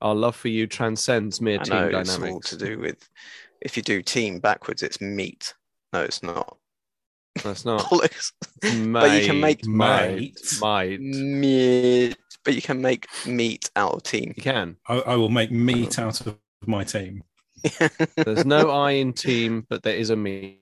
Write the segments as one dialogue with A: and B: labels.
A: our love for you transcends mere
B: I
A: team
B: know it's all to do with if you do team backwards, it's meat. No, it's not.
A: That's not.
B: Bollocks. But you can make-
A: mate, mate.
B: meat, but you can make meat out of team.
A: You can.
C: I, I will make meat out of my team.
A: There's no I in team, but there is a me.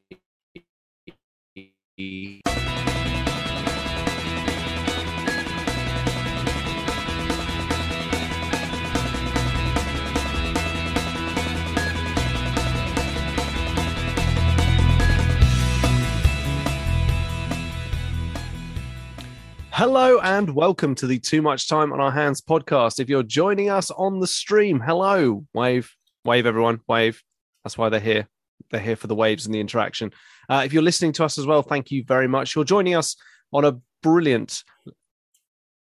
A: Hello and welcome to the Too Much Time on Our Hands podcast. If you're joining us on the stream, hello, wave, wave, everyone, wave. That's why they're here. They're here for the waves and the interaction. Uh, if you're listening to us as well, thank you very much. You're joining us on a brilliant.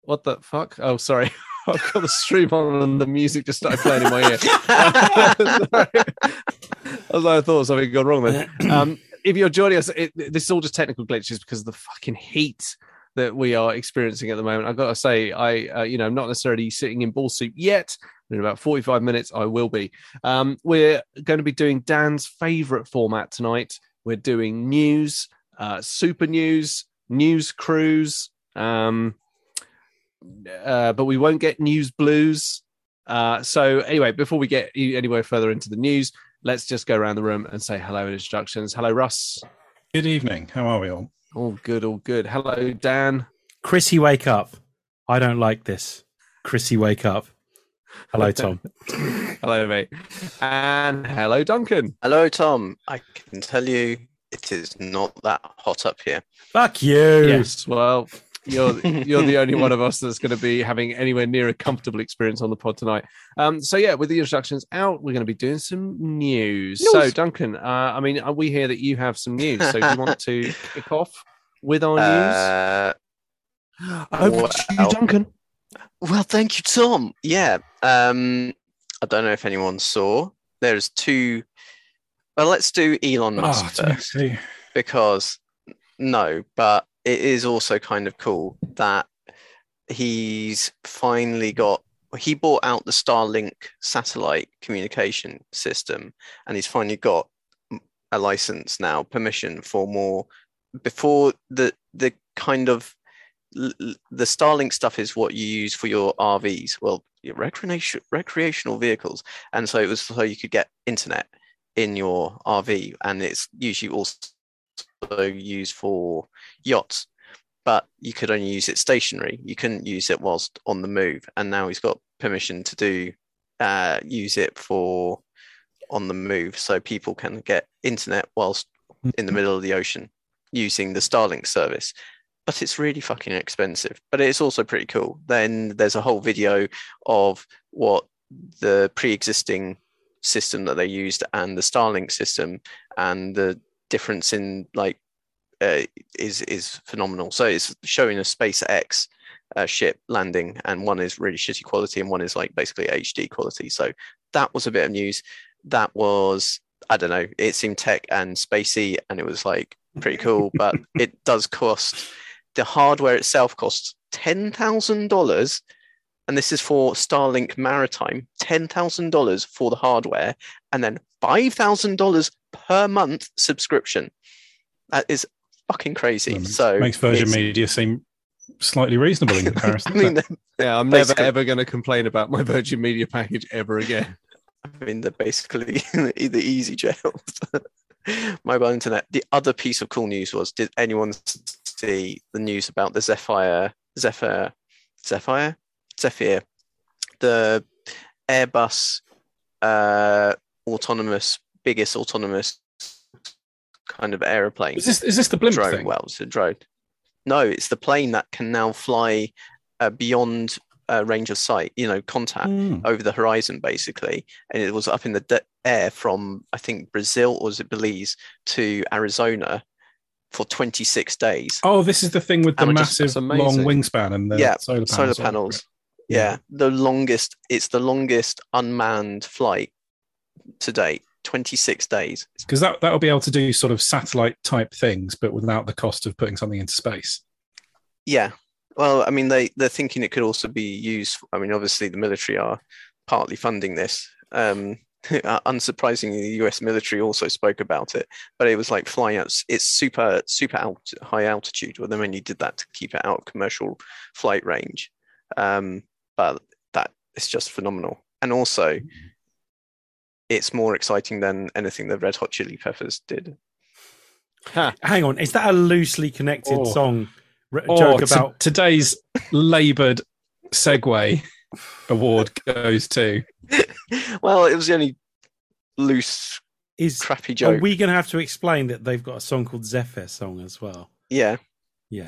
A: What the fuck? Oh, sorry. I've got the stream on and the music just started playing in my ear. Sorry. I was like, I thought something had gone wrong then. Um, if you're joining us, it, this is all just technical glitches because of the fucking heat that we are experiencing at the moment. I've got to say, I, uh, you know, I'm not necessarily sitting in ball soup yet. In about 45 minutes, I will be. Um, we're going to be doing Dan's favorite format tonight. We're doing news, uh, super news, news cruise, um, uh, but we won't get news blues. Uh, so anyway, before we get anywhere further into the news, let's just go around the room and say hello and introductions. Hello, Russ.
C: Good evening. How are we all?
A: All good, all good. Hello, Dan.
D: Chrissy, wake up. I don't like this. Chrissy, wake up. Hello, Tom.
A: hello, mate. And hello, Duncan.
B: Hello, Tom. I can tell you it is not that hot up here.
D: Fuck you.
A: Yes, well, you're you're the only one of us that's going to be having anywhere near a comfortable experience on the pod tonight. Um, so yeah, with the introductions out, we're going to be doing some news. So Duncan, uh, I mean, uh, we hear that you have some news. So do you want to kick off with our
B: Uh,
A: news? Over to you,
B: well-
A: Duncan.
B: well, thank you, Tom. Yeah. Um, I don't know if anyone saw. There's two. Well, let's do Elon Musk
C: Oh,
B: first. Because no, but it is also kind of cool that he's finally got he bought out the Starlink satellite communication system and he's finally got a license now, permission for more. Before the the kind of the Starlink stuff is what you use for your RVs, well, your recreation recreational vehicles, and so it was so you could get internet in your RV, and it's usually also used for yachts, but you could only use it stationary. You couldn't use it whilst on the move, and now he's got permission to do uh, use it for on the move, so people can get internet whilst in the middle of the ocean using the Starlink service. But it's really fucking expensive. But it's also pretty cool. Then there's a whole video of what the pre-existing system that they used and the Starlink system and the difference in like uh, is is phenomenal. So it's showing a SpaceX uh, ship landing, and one is really shitty quality, and one is like basically HD quality. So that was a bit of news. That was I don't know. It seemed tech and spacey, and it was like pretty cool. but it does cost the hardware itself costs ten thousand dollars and this is for Starlink Maritime, ten thousand dollars for the hardware, and then five thousand dollars per month subscription. That is fucking crazy.
C: Um,
B: so
C: makes Virgin Media seem slightly reasonable in comparison.
B: I mean,
A: Yeah, I'm never ever going to complain about my Virgin Media package ever again.
B: I mean, they're basically the easyJets. Mobile internet. The other piece of cool news was: Did anyone see the news about the Zephyr, Zephyr, Zephyr, Zephyr, the Airbus uh, autonomous, biggest autonomous kind of aeroplane?
C: is this is this the blimp
B: drone.
C: thing?
B: Well, it's a drone. No, it's the plane that can now fly uh, beyond uh, range of sight. You know, contact
C: Hmm.
B: over the horizon, basically. And it was up in the de- air from I think Brazil or was it Belize to Arizona for 26 days.
C: Oh, this is the thing with the
B: And
C: massive long wingspan and the
B: Yeah,
C: solar panels.
B: Solar panels. Yeah, the longest. It's the longest unmanned flight to date. 26 days.
C: Because that that'll be able to do sort of satellite type things, but without the cost of putting something into space.
B: Yeah. Well, I mean, they they're thinking it could also be used. I mean, obviously the military are partly funding this. Um, unsurprisingly, the US military also spoke about it, but it was like flying out. It's super super alt, high altitude. Well, then when you did that to keep it out of commercial flight range, um, but that it's just phenomenal. And also, it's more exciting than anything the Red Hot Chili Peppers did.
D: Hang on, is that a loosely connected
C: Oh.
D: song? R-
C: Oh,
D: joke
C: t-
D: about
C: today's laboured segue award goes to.
B: well, it was the only loose,
D: is
B: crappy joke.
D: are we going to have to explain that they've got a song called Zephyr song as well?
B: yeah.
D: Yeah.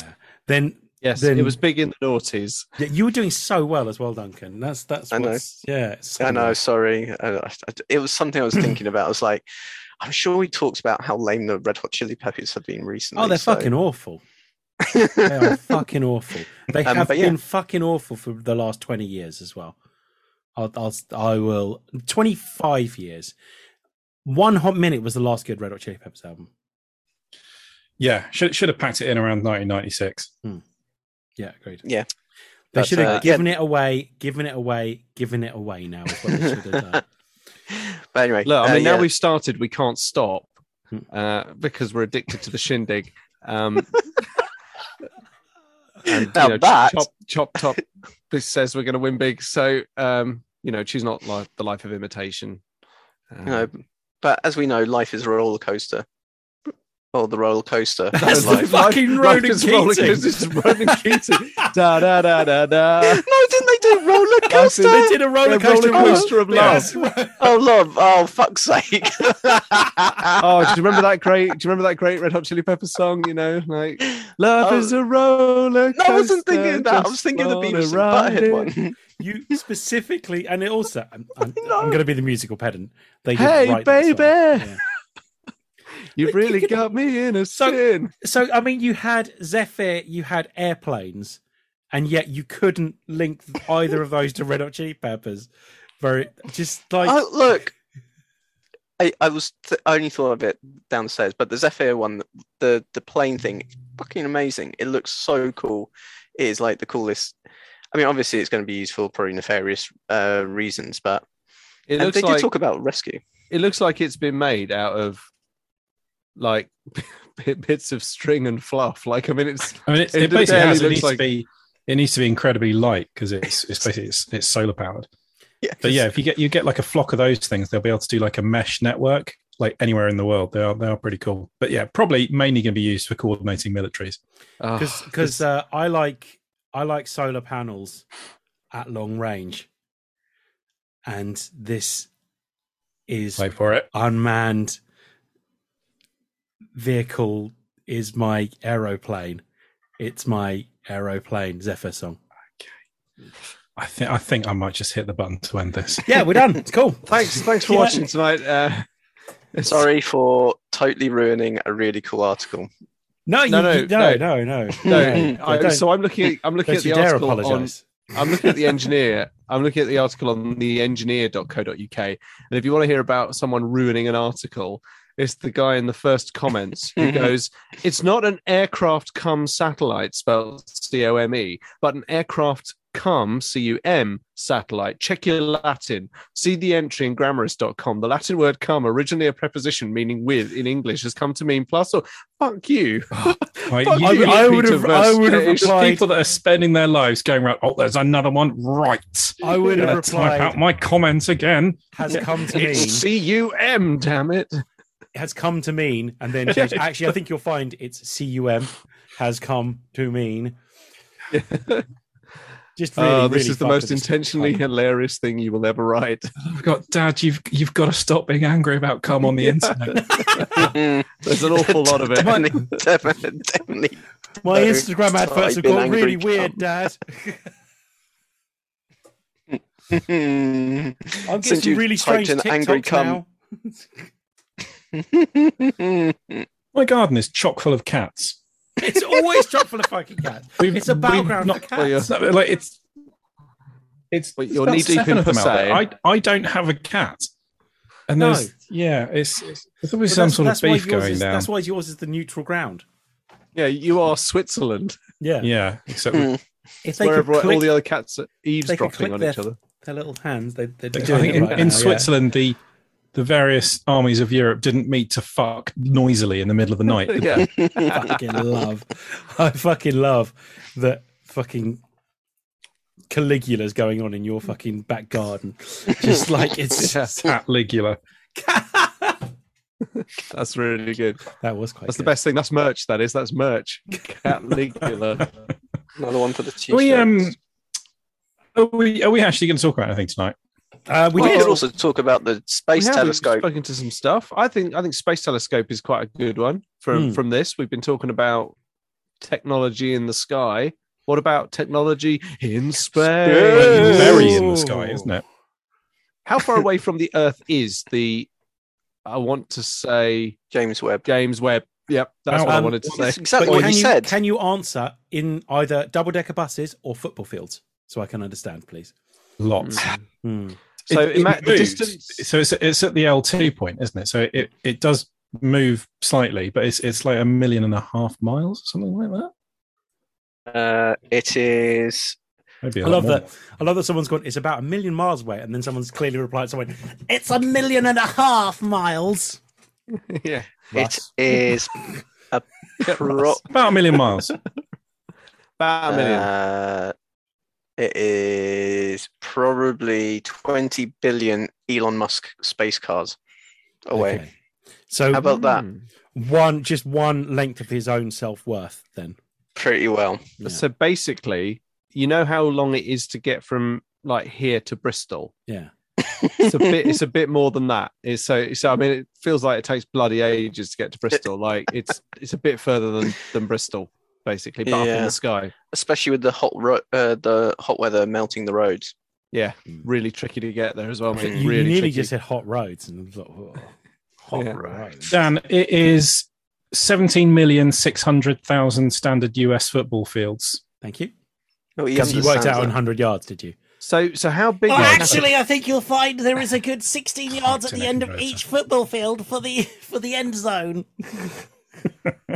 D: Then
A: Yes,
D: Then-
A: it was big in the noughties.
D: yeah, you were doing so well as well, Duncan. That's that's
B: I know.
D: yeah. so
B: I know.
D: good.
B: Sorry, I, I, it was something I was thinking about. I was like, I'm sure he talks about how lame the Red Hot Chili Peppers have been recently.
D: Oh, they're
B: so-
D: fucking awful. They are fucking awful. They
B: Um,
D: have
B: but yeah.
D: been fucking awful for the last twenty years as well. I'll, I'll I will twenty five years. One hot minute was the last good Red Hot Chili Peppers album.
C: Yeah, should should have packed it in around 1996.
D: Yeah, agreed.
B: Yeah.
D: They
B: But,
D: should have
B: uh,
D: given it away, given it away, given it away. Now is what they should have done.
B: but anyway,
A: Look, I
B: uh,
A: mean, now we've started, we can't stop
D: Hmm.
A: uh, because we're addicted to the shindig. Um, and,
B: Now
A: you know,
B: that-
A: chop, chop, top. This says we're going to win big. So, um, you know, choose not life, the life of imitation. Um,
B: you know, but as we know, life is a roller coaster. Or the roller coaster.
D: That's
B: is
D: the
B: life.
D: fucking
A: life
D: Ronan
A: is roller coaster, it's Ronan Keating. da da da da da.
B: no, didn't they do roller coaster?
D: They did a roller coaster,
A: roller coaster of
D: Yes.
B: Oh love! Oh fuck's sake!
A: Oh, do you remember that great? Do you remember that great Red Hot Chili Peppers song? You know, like love
B: Oh.
A: is a roller coaster.
B: No, I wasn't thinking of that. I was thinking of the
A: wanna
B: Beavis and Butthead one.
D: You specifically, and it also, I'm, I'm. I'm going to be the musical pedant. They
A: Hey,
D: write that song.
A: baby.
D: Yeah.
A: You've
D: But you
A: really got me in a
D: So-
A: sin.
D: So, I mean, you had Zephyr, you had airplanes, and yet you couldn't link either of those to Red Hot Chili Peppers. Very, just like,
B: Oh, look, I, I was th- I only thought of it downstairs, but the Zephyr one, the the plane thing, fucking amazing. It looks so cool. It is like the coolest. I mean, obviously, it's going to be used for probably nefarious uh, reasons, but
A: It
B: and
A: looks
B: they
A: like
B: did talk about rescue.
A: it looks like it's been made out of like bits of string and fluff. Like I mean, it's
C: I mean, it,
A: It
C: it basically has. It needs
A: like-
C: to be. It needs to be incredibly light because it's it's basically it's, it's solar powered.
B: Yeah,
C: But yeah, if you get you get like a flock of those things, they'll be able to do like a mesh network, like anywhere in the world. They are they are pretty cool. But yeah, probably mainly going to be used for coordinating militaries.
D: because
A: this-
D: because uh, I like I like solar panels at long range, and this is
C: Wait for it.
D: unmanned vehicle is my aeroplane. It's my aeroplane Zephyr song. Okay.
C: I think I think I might just hit the button to end this.
D: Yeah, we're done. It's cool.
A: thanks, thanks for
D: Yeah.
A: watching tonight. Uh,
B: Sorry for totally ruining a really cool article.
D: No, you,
A: No, no,
D: no, no, no.
A: No,
D: no.
A: I, so I'm looking. At, I'm looking
D: don't
A: at the
D: you dare
A: article on
D: apologise.
A: I'm looking at the engineer. I'm looking at the article on the engineer.co.uk. And if you want to hear about someone ruining an article, it's the guy in the first comments who goes, It's not an aircraft cum satellite spelled C O M E, but an aircraft cum C U M satellite. Check your Latin. See the entry in grammarist.com. The Latin word cum, originally a preposition meaning with in English, has come to mean plus or fuck you.
C: Oh, right,
A: Fuck
C: you-
A: you,
D: I would have- I would have replied-
C: people that are spending their lives going around. Oh, there's another one. Right.
D: I would have
C: Gonna type
D: replied.
C: out my comments again.
D: Has come to
A: It's
D: mean
A: C U M, damn it.
D: Has come to mean, and then change. Actually, I think you'll find it's cum has come to mean. Just uh, really,
A: oh, this
D: really
A: is the most intentionally
D: cunt.
A: hilarious thing you will ever write.
C: I've got Dad. You've you've got to stop being angry about cum on the
A: Yeah.
C: internet.
A: There's an awful lot of it.
B: definitely, definitely, definitely.
D: My Instagram adverts
B: I've
D: have
B: been
D: got really
B: cunt.
D: weird, Dad. I'm
B: Since
D: getting some really
B: typed
D: strange
B: in angry cum.
D: now.
C: My garden is chock full of cats.
D: It's always chock full of fucking cats.
C: We've-
D: It's a
C: we've
D: battleground
C: not-
D: for cats.
A: well, yeah.
C: Like it's it's,
A: But you're knee-deep in
C: of them out there.
A: Passaic.
C: I I don't have a cat, and
D: No.
C: there's yeah, it's it's there's always some sort of beef
D: yours
C: going
D: is,
C: down.
D: That's why yours is the neutral ground.
A: Yeah, you are Switzerland.
D: Yeah.
C: Yeah, except
B: Hmm.
D: If they
A: Where
D: could
A: everyone-
D: click,
A: all the other cats are eavesdropping on
D: their,
A: each other.
D: their little hands. They, they're
C: I
D: doing
C: think
D: it
C: in,
D: right
C: in
D: now, yeah.
C: Switzerland, the the various armies of Europe didn't meet to fuck noisily in the middle of the night.
A: yeah.
D: fucking love. I fucking love that fucking Caligula's going on in your fucking back garden. Just like it's
A: Yeah.
C: At Ligula.
A: That's really good.
D: that was quite
A: That's the best thing. That's merch. That is. That's merch. Caligula.
B: Another one for the t-shirt.
C: We um, are we are we actually going to talk about anything tonight?
D: Uh, we
B: we
D: did
B: could also talk about the space
A: we have
B: telescope.
A: spoken to some stuff. I think I think space telescope is quite a good one from
D: Hmm.
A: from this. We've been talking about technology in the sky. What about technology in space?
B: Space.
C: Very in the sky, isn't it?
A: How far away from the Earth is the? I want to say
B: James Webb.
A: James Webb. Yep, that's
C: Um,
A: what I wanted to say.
B: exactly what
D: can you,
B: said.
D: Can you answer in either double decker buses or football fields so I can understand, please?
C: Lots.
D: Hmm.
A: So
C: It- it
A: ima- the
C: moves.
A: distance.
C: So it's it's at the L two point, isn't it? So it it does move slightly, but it's it's like a million and a half miles, or something like that.
B: Uh, it is.
C: Maybe a
D: I love
C: more.
D: that. I love that someone's gone. It's about a million miles away, and then someone's clearly replied. Someone, it's a million and a half miles.
A: yeah,
B: It
A: Russ.
B: is
A: Yeah,
B: pro-
C: About a million miles.
A: about a million.
B: Uh, it is probably 20 billion Elon Musk space cars away.
D: Okay. So
B: How about that?
A: Hmm.
D: one, just one length of his own self worth. Then,
B: Pretty well.
D: Yeah.
A: So basically, you know how long it is to get from like here to Bristol.
D: yeah.
A: It's a bit. It's a bit more than that. It's so. So I mean, it feels like it takes bloody ages to get to Bristol. Like it's it's a bit further than than Bristol, basically, but up in
B: Yeah.
A: the sky.
B: Especially with the hot ro- uh, the hot weather melting the roads.
A: Yeah,
D: Mm.
A: really tricky to get there as well. Mate.
D: you
A: really
D: nearly
A: tricky.
D: just said hot roads, and I was like, oh, hot
A: Yeah.
D: roads.
C: Dan, it is seventeen million six hundred thousand standard US football fields.
D: Thank you.
B: Oh, he
D: Because you worked out on 100 yards, did you?
A: So so how big?
E: Well, actually, I think you'll find there is a good 16 yards at the end of each football field for the for the end zone.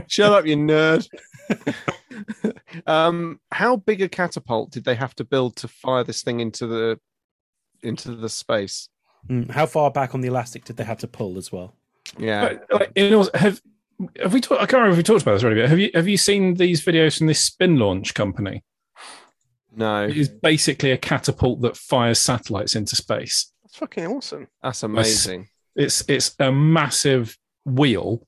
A: Shut up, you nerd. um, how big a catapult did they have to build to fire this thing into the into the space?
D: Mm, How far back on the elastic did they have to pull as well?
A: Yeah,
C: But, like, in all, have have we? Talk, I can't remember if we talked about this already. But have you have you seen these videos from this spin launch company?
A: no,
C: It is basically a catapult that fires satellites into space.
B: That's fucking awesome.
A: that's amazing.
C: It's it's a massive wheel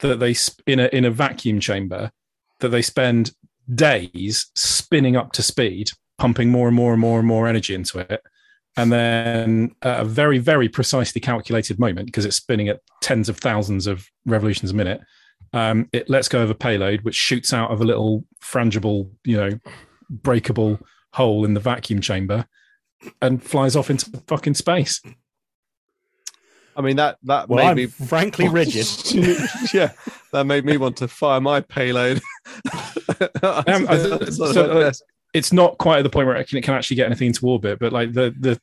C: that they in a in a vacuum chamber that they spend days spinning up to speed, pumping more and more and more and more energy into it, and then at a very very precisely calculated moment because it's spinning at tens of thousands of revolutions a minute. Um, it lets go of a payload which shoots out of a little frangible, you know, breakable hole in the vacuum chamber and flies off into fucking space.
A: I mean that that
D: Well,
A: made
D: I'm
A: me
D: frankly rigid.
A: yeah, that made me want to fire my payload.
C: Um, I- so, uh, it's not quite at the point where it can, it can actually get anything into orbit, but like the the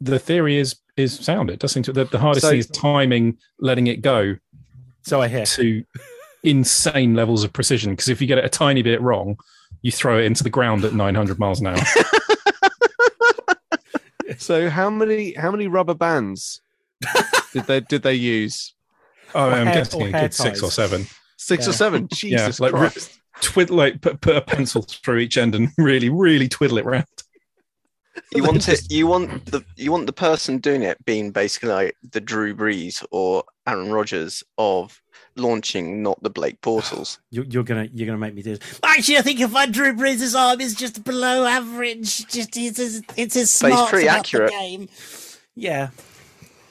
C: the theory is is sound. It does seem to the, the hardest
A: So-
C: thing is timing, letting it go
D: So I hear.
C: to insane levels of precision. Because if you get it a tiny bit wrong, you throw it into the ground at 900 miles an hour.
A: So how many how many rubber bands did they did they use?
C: Oh, I'm
D: hair-
C: guessing a
D: hair
C: good six or seven.
A: Six or seven? Jesus
C: like,
A: Christ!
C: Twid like put, put a pencil through each end and really really twiddle it round.
B: You want it. You want the. You want the person doing it being basically like the Drew Brees or Aaron Rodgers of launching, not the Blake Bortles.
D: You're, you're gonna you're gonna make me do this.
E: Actually, I think if I Drew Brees' arm is just below average, just it's as it's as
B: But he's
E: smart
B: pretty accurate.
E: the game.
D: Yeah.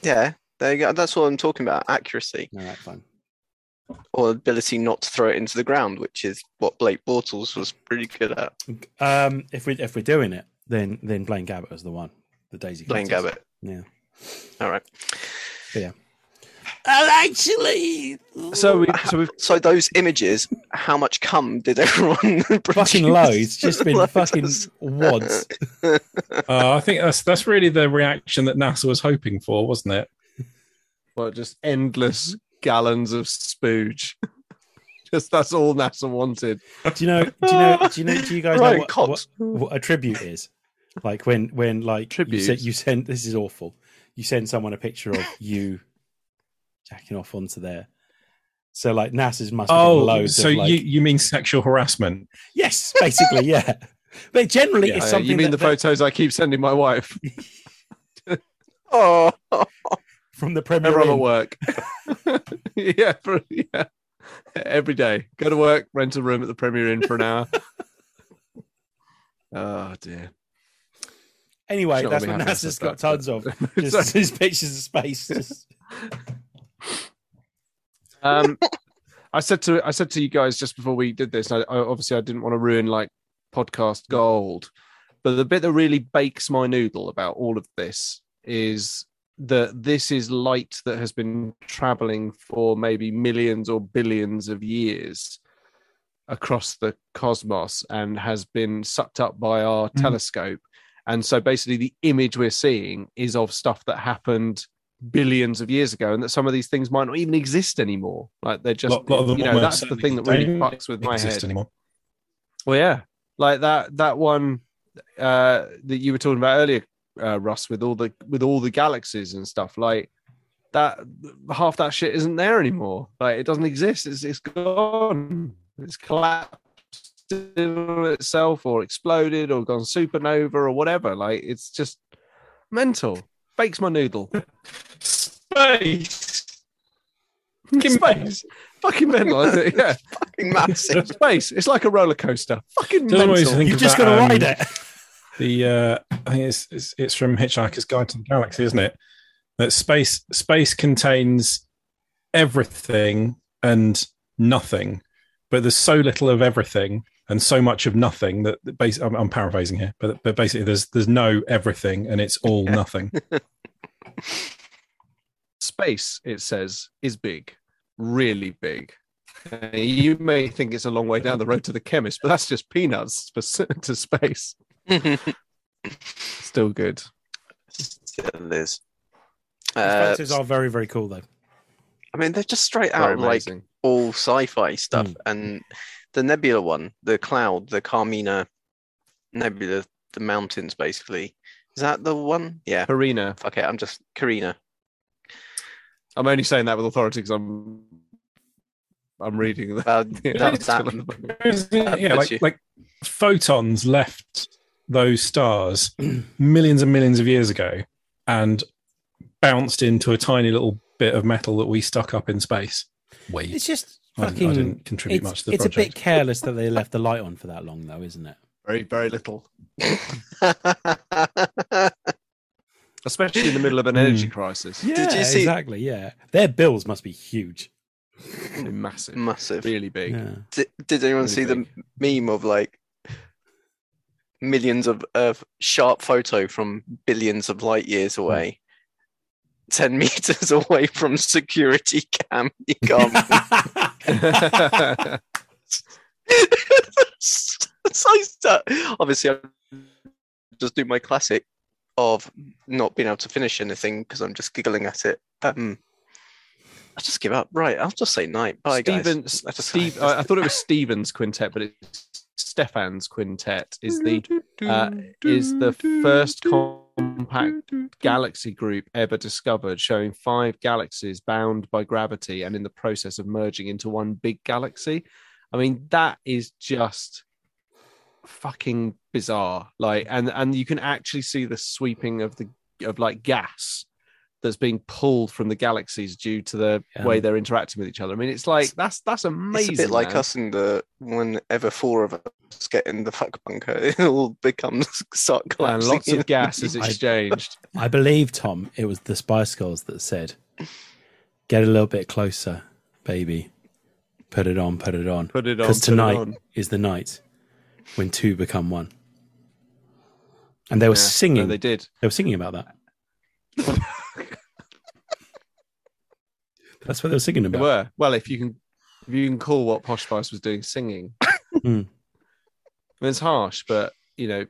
B: Yeah, there you go. That's what I'm talking about. Accuracy
D: All right, fine.
B: or ability not to throw it into the ground, which is what Blake Bortles was pretty good at.
D: Um, if we if we're doing it, then then Blaine Gabbert is the one. The Daisy.
B: Blaine Gabbert.
D: Yeah.
B: All right.
E: Actually,
A: So we so we've
B: So those images, how much cum did everyone
D: Fucking
B: produce?
D: loads. Just been
B: Loads.
D: fucking wads.
C: Uh, I think that's that's really the reaction that NASA was hoping for, wasn't it?
A: well just endless gallons of spooge. just that's all NASA wanted.
D: Do you know? Do you know? Do you know? Do you guys
B: Right,
D: know what, what, what a tribute is? Like when when like you,
A: Tribute.
D: send, you send this is awful. You send someone a picture of you jacking off onto there. So like NASA's must be getting
C: Oh,
D: loads
C: so
D: of like
C: you, you mean sexual harassment?
D: yes, basically yeah. But generally,
C: Yeah,
D: it's something.
A: you mean
D: that-
A: the photos I keep sending my wife
B: Oh,
D: from the Premier
A: whenever I'm at work? yeah, for, yeah, every day. Go to work, rent a room at the Premier Inn for an hour. oh dear.
D: Anyway, that's what NASA's got
A: that,
D: tons
A: but-
D: of. Just,
A: Sorry.
D: just pictures of space. Just,
A: Um, I said to I said to you guys just before we did this. I, I obviously I didn't want to ruin like podcast gold, but the bit that really bakes my noodle about all of this is that this is light that has been traveling for maybe millions or billions of years across the cosmos and has been sucked up by our
C: Mhm.
A: telescope. And so basically the image we're seeing is of stuff that happened billions of years ago and that some of these things might not even exist anymore. Like they're just
C: lot, lot
A: you know, that's the thing that really fucks with my head.
C: anymore.
A: Well, yeah, like that that one uh, that you were talking about earlier, uh, Russ, with all the with all the galaxies and stuff. Like that, half that shit isn't there anymore. Like it doesn't exist. It's it's gone. It's collapsed on itself, or exploded, or gone supernova, or whatever. Like it's just mental. Bakes my noodle.
C: Space.
A: Space. Fucking mental, isn't it? Yeah.
B: fucking massive.
A: Space. It's like a roller coaster. Fucking
C: Doesn't always
A: mental.
C: think
D: you've just
C: that,
D: got to
C: um,
D: ride it.
C: The uh, I think it's, it's it's from Hitchhiker's Guide to the Galaxy, isn't it? That space space contains everything and nothing, but there's so little of everything and so much of nothing that that bas- I'm, I'm paraphrasing here, but but basically there's there's no everything and it's all nothing.
A: space, it says, is big, really big. Uh, you may think it's a long way down the road to the chemist, but that's just peanuts for, to space. Still good.
B: Still is.
D: These
B: Uh,
D: photos are very very cool though.
B: I mean, they're just straight
A: Very
B: out like
A: amazing.
B: All sci-fi stuff,
D: Mm.
B: and the Nebula one, the cloud, the Carmina Nebula, the mountains, basically. Is that the one? Yeah. Carina. okay. I'm just Carina.
A: I'm only saying that with authority because I'm I'm reading the
B: Well,
A: Yeah,
B: that,
A: it's
B: that,
C: yeah, like
B: you-
C: like photons left those stars millions and millions of years ago and bounced into a tiny little bit of metal that we stuck up in space. We.
D: It's just
C: I didn't- I
D: fucking.
C: didn't contribute
D: it's
C: much to the
D: it's a bit careless that they left the light on for that long, though, isn't it?
A: very, very little. Especially in the middle of an energy hmm. crisis.
D: Yeah,
B: you see-
D: exactly? Yeah, their bills must be huge.
A: Massive.
B: Massive.
A: Really big.
D: Yeah.
B: Did, did anyone
A: Really
B: see
A: big.
B: the meme of like millions of, of sharp photo from billions of light years away? 10 meters away from security cam. You can't. so obviously, I just do my classic of not being able to finish anything because I'm just giggling at it. Um, I just give up. Right, I'll just say night. Bye,
A: Stephen,
B: guys.
A: Steve, I, I thought it was Stevens quintet, but it's Stephan's quintet. Is the uh, is the first compact galaxy group ever discovered, showing five galaxies bound by gravity and in the process of merging into one big galaxy. I mean, that is just fucking bizarre. Like, and and you can actually see the sweeping of the of like gas that's being pulled from the galaxies due to the
D: Yeah.
A: way they're interacting with each other. I mean, it's like that's that's amazing.
B: It's a bit like
A: man.
B: us in the whenever four of us get in the fuck bunker, it all becomes start
A: and
B: collapsing.
A: lots of gas is
D: I-
A: exchanged.
D: I believe Tom, it was the Spice Girls that said, "Get a little bit closer, baby. Put it on, put it on,
A: Put it on.
D: because tonight
A: on.
D: is the night when two become one." And they were
A: Yeah,
D: singing.
A: they
D: they...
A: did.
D: They were singing about that. That's what they were singing about.
A: They were. Well, if you can, if you can call what Posh Spice was doing singing,
D: Hmm.
A: I mean, it's harsh, but you know,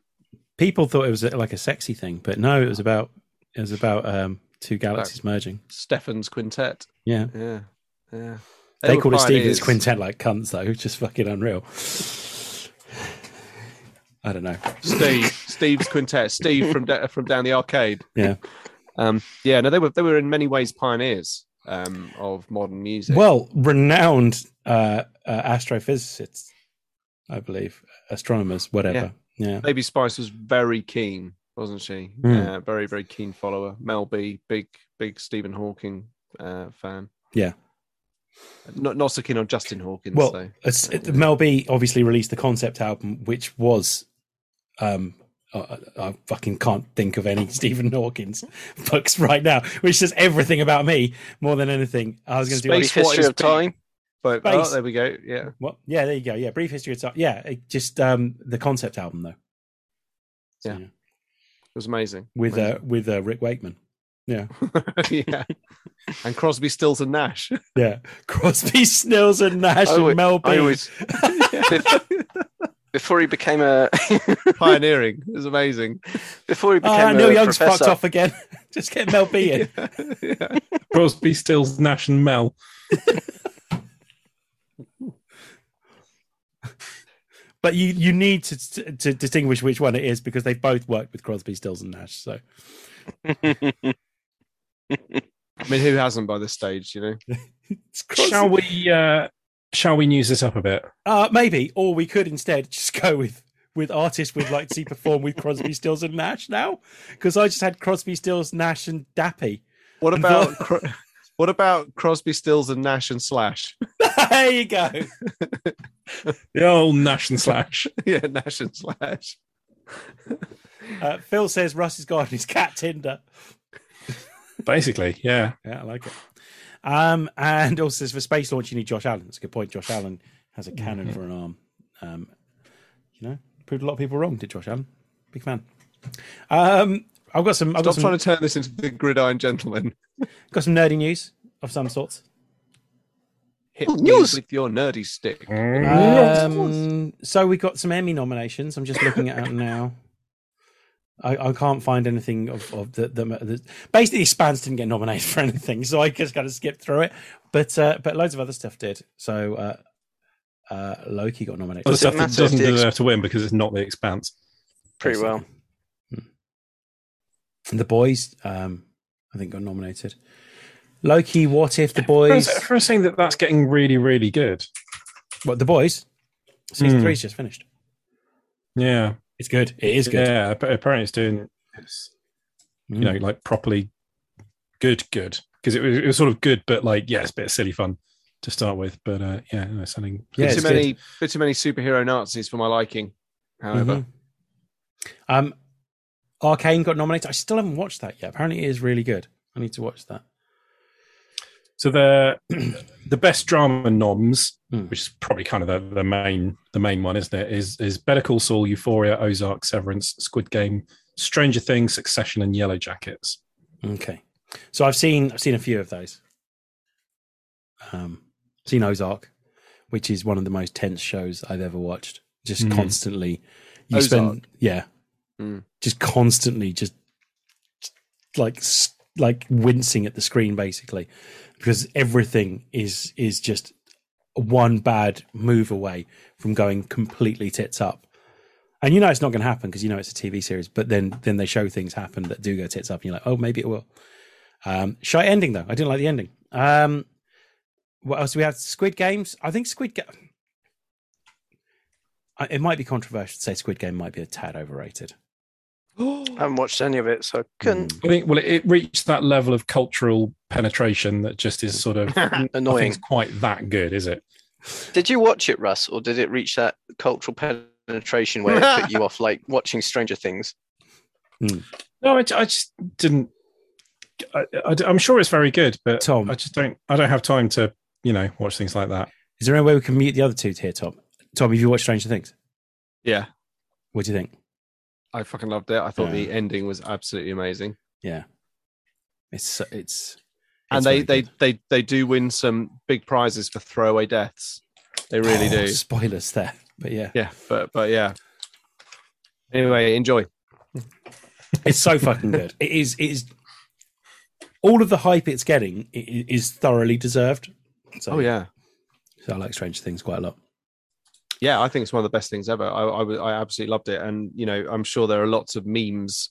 D: People thought it was like a sexy thing, but no, it was about it was about um, two galaxies merging.
A: Stephan's quintet.
D: Yeah,
A: Yeah, yeah.
D: they,
A: were
D: called it Stevens. Quintet like cunts though, just fucking unreal. I don't know.
A: Steve, Steve's quintet, Steve from from down the arcade.
D: Yeah.
A: um, yeah. No, they were they were in many ways pioneers um, of modern music.
D: Well, renowned uh, uh, astrophysicists, I believe, astronomers, whatever. Yeah.
A: Baby Spice was very keen, wasn't she?
D: Mm.
A: Uh, very very keen follower. Mel B, big big Stephen Hawking uh, fan.
D: Yeah.
A: Not not so keen on Justin Hawkins
D: Well,
A: though.
D: it, Mel B obviously released the concept album, which was, um, I, I fucking can't think of any Stephen Hawkins books right now, which says everything about me more than anything. I was going to do
A: Space-
B: Brief history of time.
A: But oh, there we go. Yeah.
D: what? Yeah, there you go. Yeah, brief history of time. Yeah, it just um, the concept album though. So,
A: Yeah. It was amazing.
D: with uh, with uh, Rick Wakeman. Yeah,
A: yeah. And Crosby, Stills, and Nash.
D: yeah. Crosby, Stills, and Nash,
B: I
D: and
B: always-
D: Mel B.
B: I always before he became a
A: Pioneering. It was amazing.
B: before he
D: Oh,
B: became
D: Neil
B: a
D: Young's fucked off again. just get Mel B in.
A: yeah.
C: Crosby, Stills, Nash, and Mel.
D: But you you need to to distinguish which one it is because they've both worked with Crosby, Stills, and Nash. So
A: I mean, who hasn't by this stage, you know?
C: Shall we? Uh, shall we news this up a bit?
D: Uh, maybe, or we could instead just go with with artists we'd like to see perform with Crosby, Stills, and Nash now because I just had Crosby, Stills, Nash, and Dappy.
A: What about Cro- what about Crosby, Stills, and Nash and Slash?
D: there you go.
C: The old Nash and Slash.
A: yeah, Nash and Slash.
D: Uh, Phil says Russ is gone. His cat Tinder.
C: Basically, yeah.
D: Yeah, I like it. Um, and also for space launch you need Josh Allen. That's a good point. Josh Allen has a cannon for an arm. Um, you know, proved a lot of people wrong. Did Josh Allen? Big fan. Um, I've got some. I've got
A: Stop
D: some,
A: trying to turn this into the Gridiron Gentleman.
D: got some nerdy news of some sorts.
A: Hit
B: Oh, news.
A: with your nerdy stick.
D: Um, so we got some Emmy nominations. I'm just looking at it now. I, I can't find anything of, of the, the, the basically Spans didn't get nominated for anything, so I just kind of skipped through it. But uh, but loads of other stuff did. So uh, uh, Loki got nominated.
C: Other
B: Does it
C: stuff that doesn't
B: the ex-
C: deserve to win because it's not the expanse.
B: Pretty well.
D: The boys, um, I think, got nominated. Loki, what if the
C: For
D: boys?
C: for saying that that's getting really, really good.
D: What the boys? Season
C: Hmm.
D: three's just finished.
C: Yeah,
D: It's good. It is good.
C: Yeah, apparently it's doing, it's, you know,
D: Mm.
C: like properly good, good because it was, it was sort of good, but like yeah, it's a bit of silly fun to start with. But uh, yeah, no, something.
D: Yeah,
A: bit too many, bit too many superhero Nazis for my liking. However,
D: Mhm. Um, Arcane got nominated. I still haven't watched that yet. Apparently, it is really good. I need to watch that.
C: So the the best drama noms,
D: Hmm.
C: which is probably kind of the, the main the main one, isn't it? Is is Better Call Saul, Euphoria, Ozark, Severance, Squid Game, Stranger Things, Succession, and Yellow Jackets.
D: Okay, so I've seen I've seen a few of those. Um, seen Ozark, which is one of the most tense shows I've ever watched. Just
C: Mm.
D: constantly, you
A: Ozark?
D: spend yeah,
A: Mm.
D: just constantly just like s- like wincing at the screen basically because everything is is just one bad move away from going completely tits up. And you know it's not going to happen because you know it's a tv series but then then they show things happen that do go tits up and you're like oh maybe it will. Um shy ending though. I didn't like the ending. Um what else? We have squid games. I think squid game it might be controversial to say squid game might be a tad overrated
B: I haven't watched any of it, so I couldn't.
C: I think well, it, it reached that level of cultural penetration that just is sort of
B: Annoying.
C: nothing's quite that good, is it?
B: Did you watch it, Russ, or did it reach that cultural penetration where it put you off, like watching Stranger Things? Hmm.
C: No, I, I just didn't. I, am sure it's very good, but
D: Tom.
C: I just don't. I don't have time to, you know, watch things like that.
D: Is there any way we can mute the other two here, Tom? Tom, have you watched Stranger Things?
A: yeah,
D: What do you think?
A: I fucking loved it. I thought the ending was absolutely amazing,
D: Yeah, it's it's
A: and they they,
D: good.
A: they they do win some big prizes for throwaway deaths. They really
D: Oh,
A: do.
D: Spoilers there, but yeah,
A: Yeah, but but yeah. Anyway, enjoy.
D: it's so fucking good. It is it is all of the hype it's getting is thoroughly deserved. So,
A: Oh yeah,
D: so I like Stranger Things quite a lot.
A: Yeah, I think it's one of the best things ever. I I absolutely loved it, and you know, I'm sure there are lots of memes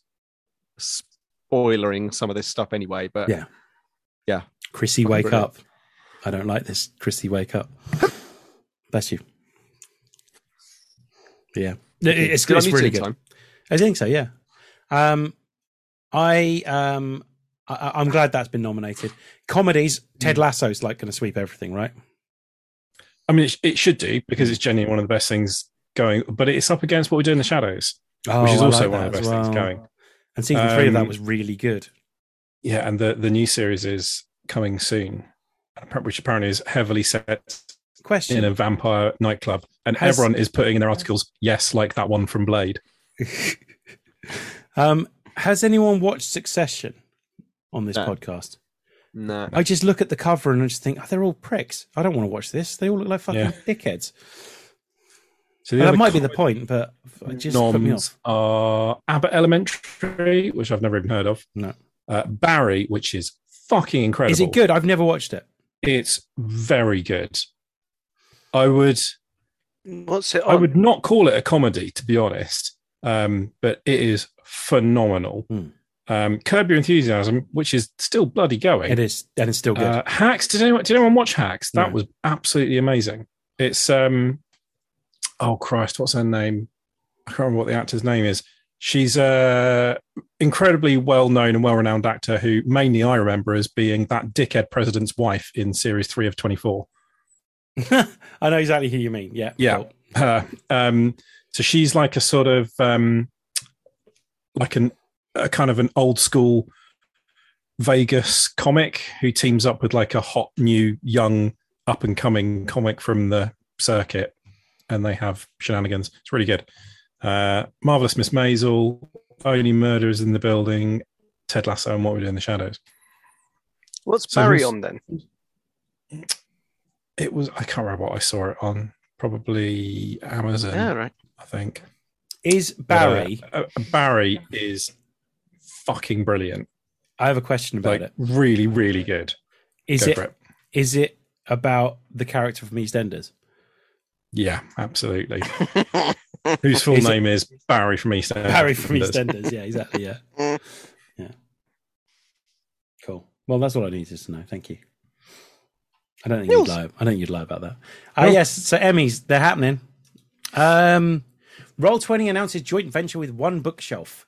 A: spoiling some of this stuff anyway. But
D: Yeah. Yeah,
A: Chrissy,
D: wake
A: brilliant.
D: up. I don't like this. Chrissy, wake up. Bless you. Yeah. It- It's,
A: I
D: it's really good.
A: time?
D: I think so. Yeah. Um, I um, I, I'm glad that's been nominated. Comedies.
A: Hmm.
D: Ted Lasso's like going to sweep everything, right?
C: I mean, it, it should do because it's genuinely one of the best things going. But it's up against what we do in the shadows,
D: Oh,
C: which is
D: I
C: also
D: like
C: one of the
D: as
C: best things going.
D: And season three of that
C: Um,
D: was really good.
C: Yeah, and the the new series is coming soon, which apparently is heavily set
D: Question:
C: in a vampire nightclub, and
D: Has-
C: everyone is putting in their articles, "Yes, like that one from Blade."
D: um, Has anyone watched Succession on this
A: No.
D: podcast?
A: No.
D: I just look at the cover and I just think, oh, they're all pricks. I don't want to watch this. They all look like fucking
C: Yeah.
D: dickheads.
C: So
D: Well, that might be the point, but it just put me
C: noms
D: off.
C: are Abbott Elementary, which I've never even heard of.
D: No.
C: Uh, Barry, which is fucking incredible.
D: Is it good? I've never watched it.
C: It's very good. I would
B: What's it
C: I would not call it a comedy, to be honest, um, but it is phenomenal.
D: Hmm.
C: Um, Curb Your Enthusiasm, which is still bloody going.
D: It is, and it's still good.
C: Uh, Hacks. Did anyone? Did anyone watch Hacks? That
D: No.
C: was absolutely amazing. It's um, oh Christ, what's her name? I can't remember what the actor's name is. She's a incredibly well-known and well-renowned actor who mainly I remember as being that dickhead president's wife in series three of Twenty Four.
D: I know exactly who you mean. Yeah.
C: Yeah.
D: cool.
C: her. Um, so she's like a sort of um, like an a kind of an old school Vegas comic who teams up with like a hot new young up and coming comic from the circuit, and they have shenanigans. It's really good. Uh, Marvelous Miss Maisel, Only Murders in the Building, Ted Lasso, and What We Do in the Shadows.
B: What's
C: So
B: Barry
C: who's-
B: on then?
C: It was I can't remember what I saw it on. Probably Amazon,
B: Yeah, right.
C: I think.
D: Is
C: But,
D: Barry?
C: uh, uh, Barry is fucking brilliant.
D: I have a question about
C: Like
D: it.
C: really, really good.
D: Is
C: Go
D: it?
C: it.
D: Is it about the character from EastEnders?
C: Yeah, absolutely. Whose full
D: Is
C: name is Barry from East End.
D: Barry from EastEnders. Yeah, exactly. Yeah. Yeah. Cool. Well, that's all I needed to know. Thank you. I don't think you'd lie. I don't think you'd lie about that. Uh, yes. So Emmys, they're happening. Um, Roll Twenty announces joint venture with One Bookshelf.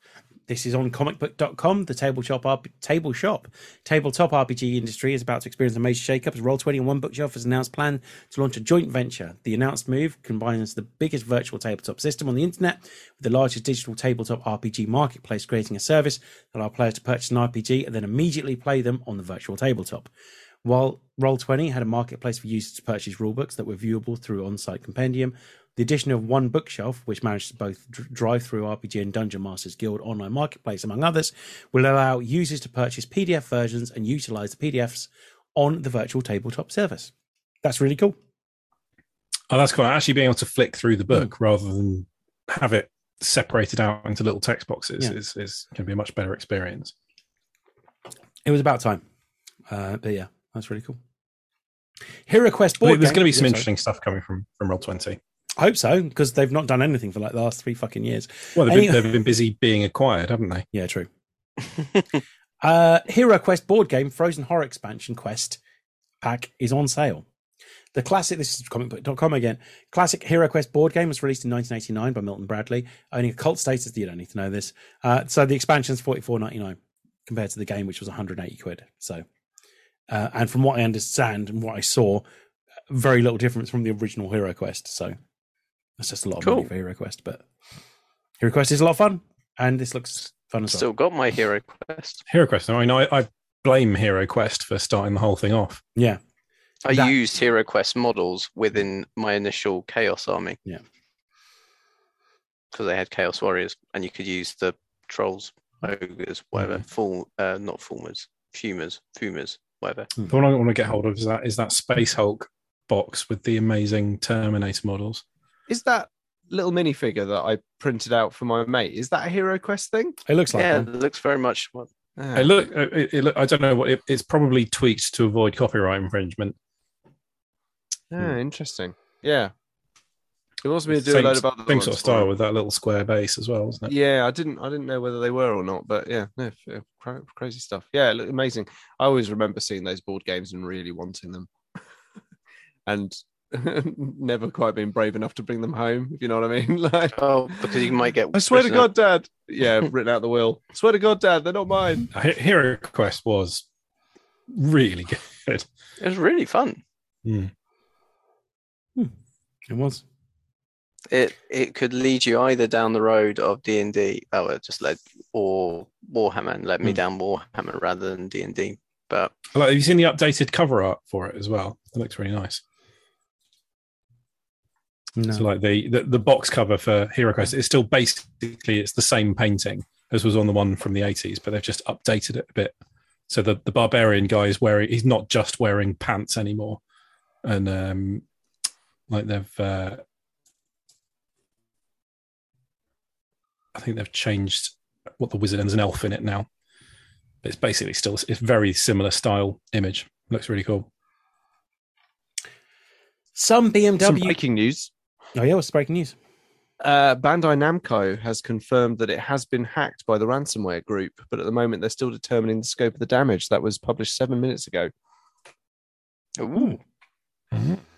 D: This is on comicbook.com. The table shop, RP, table shop, tabletop RPG industry is about to experience a major shakeup as Roll20 and One Bookshelf has announced plan to launch a joint venture. The announced move combines the biggest virtual tabletop system on the internet with the largest digital tabletop RPG marketplace, creating a service that allows players to purchase an RPG and then immediately play them on the virtual tabletop. While Roll20 had a marketplace for users to purchase rulebooks that were viewable through on-site compendium, the addition of one bookshelf, which manages both DriveThruRPG and Dungeon Masters Guild online marketplace, among others, will allow users to purchase PDF versions and utilize the PDFs on the virtual tabletop service. That's really cool.
C: Oh, that's cool. Actually being able to flick through the book rather than have it separated out into little text boxes
D: Yeah.
C: is, is going to be a much better experience.
D: It was about time. Uh, but yeah, that's really cool. Hero Quest board
C: there's
D: game-
C: going to be some
D: Yeah, sorry.
C: interesting stuff coming from from Roll Twenty.
D: I hope so, because they've not done anything for like the last three fucking years.
C: Well, they've been, they've been busy being acquired, haven't they?
D: Yeah, true. uh, Hero Quest board game Frozen Horror Expansion Quest pack is on sale. The classic, this is comicbook.com again. Classic Hero Quest board game was released in 1989 by Milton Bradley, owning a cult status. You don't need to know this. Uh, so the expansion is 44.99 compared to the game, which was 180 quid. So, uh, and from what I understand and what I saw, very little difference from the original Hero Quest. So that's just a lot of money for Hero Quest, but Hero Quest is a lot of fun, and this looks fun as well.
B: Still got my hero quest.
C: Hero Quest. I mean, I, I blame Hero Quest for starting the whole thing off.
D: Yeah.
B: I
D: That-
B: used hero quest models within my initial chaos army.
D: Yeah.
B: Because they had chaos warriors, and you could use the trolls, ogres, whatever.
D: Mm-hmm.
B: Full, uh, not fulmers, fumers, fumers, whatever.
C: The one I want to get hold of is that is that Space Hulk box with the amazing Terminator models.
A: Is that little minifigure that I printed out for my mate? Is that a Hero Quest thing?
D: It looks like
B: yeah,
D: one.
B: it looks very much. Well,
A: Ah.
C: It look, it, it look, I don't know what it, it's probably tweaked to avoid copyright infringement.
A: Ah, interesting. Yeah. it wants me to do
C: same,
A: a load of other
C: same sort of style with that little square base as well, isn't it?
A: Yeah, I didn't. I didn't know whether they were or not, but yeah, no, crazy stuff. Yeah, look, amazing. I always remember seeing those board games and really wanting them, and never quite been brave enough to bring them home. If you know what I mean. Like,
B: Oh, because you might get.
A: I swear to
B: written up.
A: God, Dad. Yeah, written out the will. swear to God, Dad, they're not mine.
C: Hero Quest was really good.
B: It was really fun.
D: It was.
B: It it could lead you either down the road of D and D. Oh, it just led or Warhammer and led me
D: Hmm.
B: down Warhammer rather than D and D. But
C: Like, have you seen the updated cover art for it as well? It looks really nice.
D: No.
C: So like the, the the box cover for Hero Quest is still basically it's the same painting as was on the one from the 80s, but they've just updated it a bit. So the, the barbarian guy is wearing he's not just wearing pants anymore. And um like they've uh I think they've changed what the wizard and an elf in it now. But it's basically still it's very similar style image. Looks really cool.
D: Some BMW.
A: Some breaking news.
D: Oh yeah, what's the breaking news?
A: Uh, Bandai Namco has confirmed that it has been hacked by the ransomware group, but at the moment they're still determining the scope of the damage. That was published seven minutes ago.
B: ooh,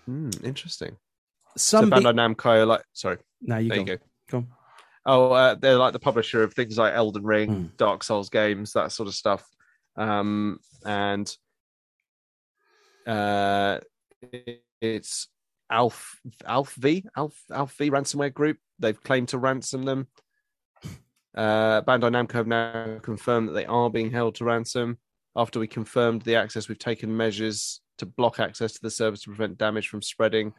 A: Hmm, interesting.
D: Some.
A: so
D: B-
A: Bandai Namco, are like, sorry,
D: no, you
A: there
D: go.
A: you go.
D: Go on.
A: Oh, uh, they're like the publisher of things like Elden Ring,
D: Hmm.
A: Dark Souls games, that sort of stuff. Um, and uh, it's Alf Alf V Alf Alf V ransomware group. They've claimed to ransom them. Uh, Bandai Namco have now confirmed that they are being held to ransom. After we confirmed the access, we've taken measures to block access to the service to prevent damage from spreading.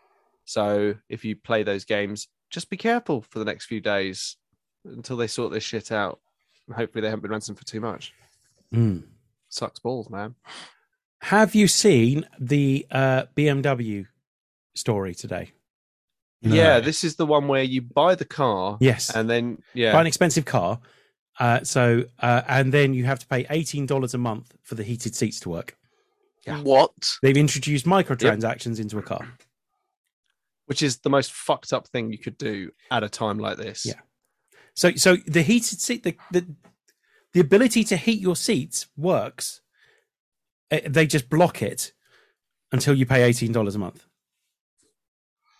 A: So if you play those games, just be careful for the next few days until they sort this shit out. Hopefully, they haven't been ransomed for too much.
D: Mm.
A: Sucks balls, man.
D: Have you seen the uh, BMW story today?
C: No.
A: Yeah, this is the one where you buy the car
D: Yes.
A: and then yeah,
D: Buy an expensive car. Uh, so, uh, and then you have to pay $18 a month for the heated seats to work.
A: Yeah.
B: what?
D: They've introduced microtransactions into a car.
A: which is the most fucked up thing you could do at a time like this.
D: Yeah. So, so the heated seat, the, the, the ability to heat your seats works. Uh, They just block it until you pay $18 a month.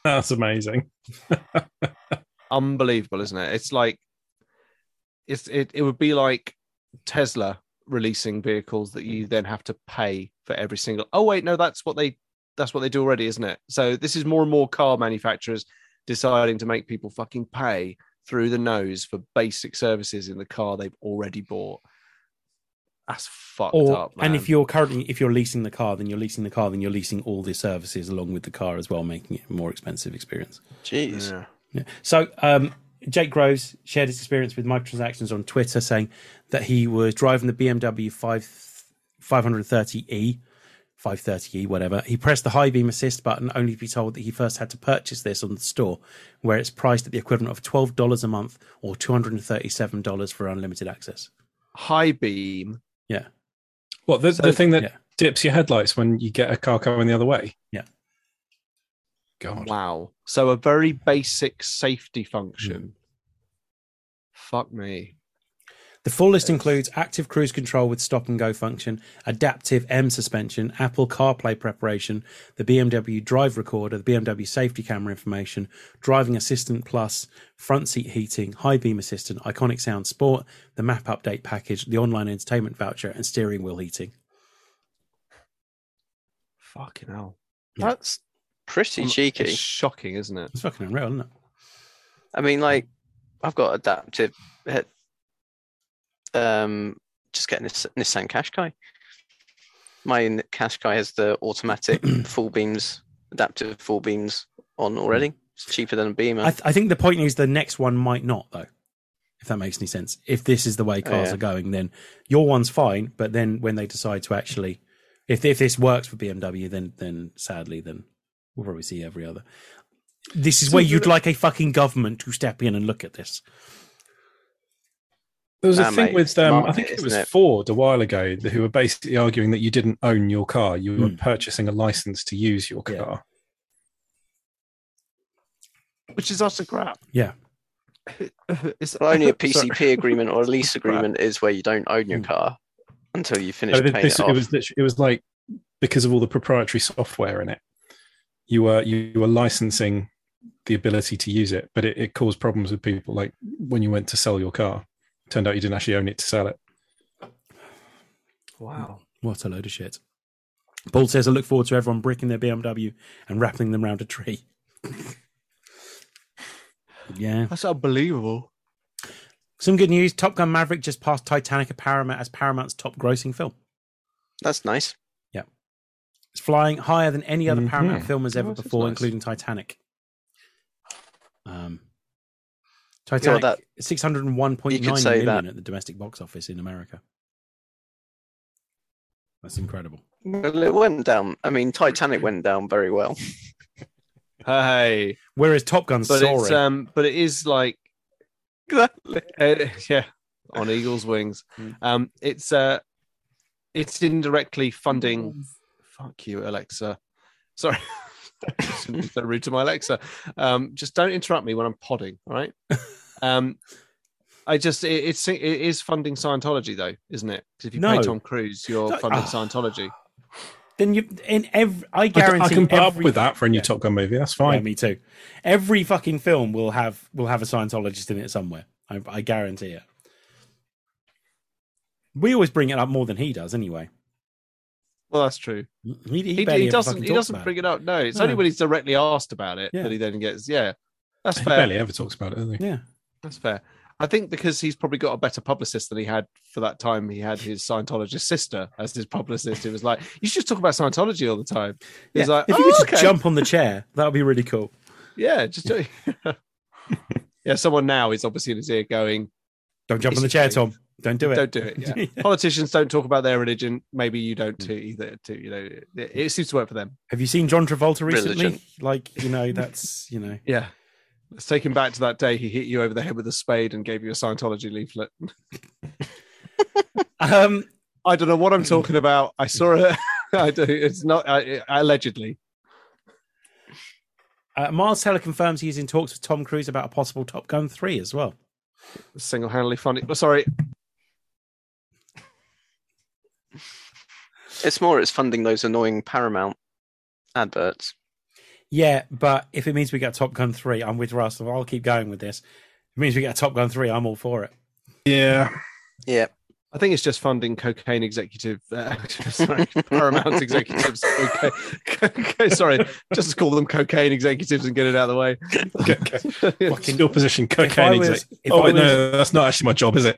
C: That's amazing.
A: unbelievable, isn't it? It's like it's it, it would be like Tesla releasing vehicles that you then have to pay for every single. Oh wait, no, that's what they that's what they do already, isn't it? So this is more and more car manufacturers deciding to make people fucking pay through the nose for basic services in the car they've already bought. That's fucked
D: Or,
A: up.
D: and if you're currently, if you're leasing the car, then you're leasing the car, then you're leasing all the services along with the car as well, making it a more expensive experience.
B: Jeez.
A: Yeah.
D: Yeah. So um, Jake Groves shared his experience with microtransactions on Twitter, saying that he was driving the BMW 5 530e, 530e, whatever. He pressed the high beam assist button, only to be told that he first had to purchase this on the store, where it's priced at the equivalent of twelve dollars a month or two hundred and thirty-seven dollars for unlimited access.
A: high beam.
D: Yeah.
C: What the,
A: So-
C: the thing that
D: yeah.
C: dips your headlights when you get a car coming the other way?
D: Yeah.
C: God.
A: Wow. So a very basic safety function. Hmm. Fuck me.
D: The full list
A: Yes.
D: includes active cruise control with stop and go function, adaptive M suspension, Apple CarPlay preparation, the BMW drive recorder, the BMW safety camera information, driving assistant plus, front seat heating, high beam assistant, iconic sound sport, the map update package, the online entertainment voucher, and steering wheel heating.
A: Fucking hell.
B: That's pretty
A: It's
B: cheeky.
A: shocking, isn't it?
D: It's fucking unreal, isn't it?
B: I mean, like, I've got adaptive. Um, just getting this Nissan Qashqai. My Qashqai has the automatic full beams, adaptive full beams on already. It's cheaper than a Beamer.
D: I, th- I think the point is the next one might not, though. If that makes any sense. If this is the way
B: Oh,
D: cars
B: yeah.
D: are going, then your one's fine. But then when they decide to actually, if if this works for BMW, then then sadly, then we'll probably see every other. This is
C: So
D: where you'd like a fucking government to step in and look at this.
C: There was a thing
B: mate,
C: with um, I think it was
B: it?
C: Ford a while ago who were basically arguing that you didn't own your car; you were
D: Hmm.
C: purchasing a license to use your
D: Yeah.
C: car.
A: which is utter crap.
D: Yeah.
A: It's
B: Well, only a
A: Sorry.
B: PCP agreement or a lease agreement is where you don't own your
D: Hmm.
B: car until you finish
C: No,
B: paying
C: this-
B: it off.
C: it was it was like because of all the proprietary software in it, you were you were licensing the ability to use it, but it, it caused problems with people. Like when you went to sell your car, turned out you didn't actually own it to sell it.
A: Wow.
D: What a load of shit. Paul says, I look forward to everyone bricking their BMW and wrapping them round a tree. yeah.
A: That's unbelievable.
D: Some good news Top Gun Maverick just passed Titanic at Paramount as Paramount's top grossing film.
B: That's nice. Yeah.
D: It's flying higher than any other
C: Mhm.
D: Paramount film has ever
A: that's
D: before,
A: nice.
D: including Titanic. Um,
B: Yeah,
D: Titanic,
B: well, that-
D: 601.9
B: you could say
D: million
B: that.
D: at the domestic box office in America. That's incredible.
B: Well, it went down. I mean, Titanic went down very well.
A: Hey,
D: Whereas Top Gun's
A: but
D: soaring.
A: it's um, but it is like, uh, yeah, on eagle's wings.
D: Mm.
A: Um, it's uh, it's indirectly funding. Fuck you, Alexa. Sorry, Shouldn't be so rude to my Alexa. Um, just don't interrupt me when I'm podding. All right. Um, I just it, it's it is funding Scientology though, isn't it? 'Cause if you
D: No.
A: pay Tom Cruise, you're
D: No,
A: funding
D: ah.
A: Scientology.
D: then you in every I
C: I,
D: guarantee
C: I can put up with that for a new
D: Yeah.
C: Top Gun movie. That's
D: Yeah,
C: fine.
D: me too. Every fucking film will have will have a Scientologist in it somewhere. I, I guarantee it. We always bring it up more than he does, anyway.
A: Well, that's true.
D: He, he,
A: He, he doesn't. He doesn't bring
D: it.
A: it up. No, it's
D: No.
A: only when he's directly asked about it
D: Yeah.
A: that he then gets. Yeah, that's
C: He
A: fair.
C: barely ever talks about it, does he?
D: Yeah,
A: That's fair. I think because he's probably got a better publicist than he had for that time. He had his Scientologist sister as his publicist. It was like, you should just talk about Scientology all the time. He's
D: Yeah.
A: like,
D: if you
A: "Oh,
D: could just oh,
A: okay."
D: jump on the chair, that would be really cool.
A: Yeah, just do yeah. Someone now is obviously in his ear going,
D: Don't jump on the chair. Tom. Don't do it.
A: "Don't do it." Yeah. Politicians don't talk about their religion. Maybe you don't too either. Too, you know, it, it seems to work for them.
D: Have you seen John Travolta recently?
B: Religion.
D: Like, you know, that's you know.
A: Yeah. Let's take him back to that day he hit you over the head with a spade and gave you a Scientology leaflet.
D: Um,
A: I don't know what I'm talking about. I saw it. I do. It's not I, allegedly.
D: uh, Miles Teller confirms he's in talks with Tom Cruise about a possible Top Gun three as well.
A: Single-handedly funny. Oh, sorry,
B: It's more. It's funding those annoying Paramount adverts.
D: Yeah, but if it means we get Top Gun three, I'm with Russ. I'll keep going with this. If it means we get Top Gun three, I'm all for it.
C: Yeah.
B: Yeah.
A: I think it's just funding cocaine executive. Uh, sorry, Paramount executives. Okay. okay, sorry, just call them cocaine executives and get it out of the way.
C: Fucking still position cocaine
D: was,
C: exec.
D: if,
C: Oh wait,
D: was,
C: no, that's not actually my job, is it?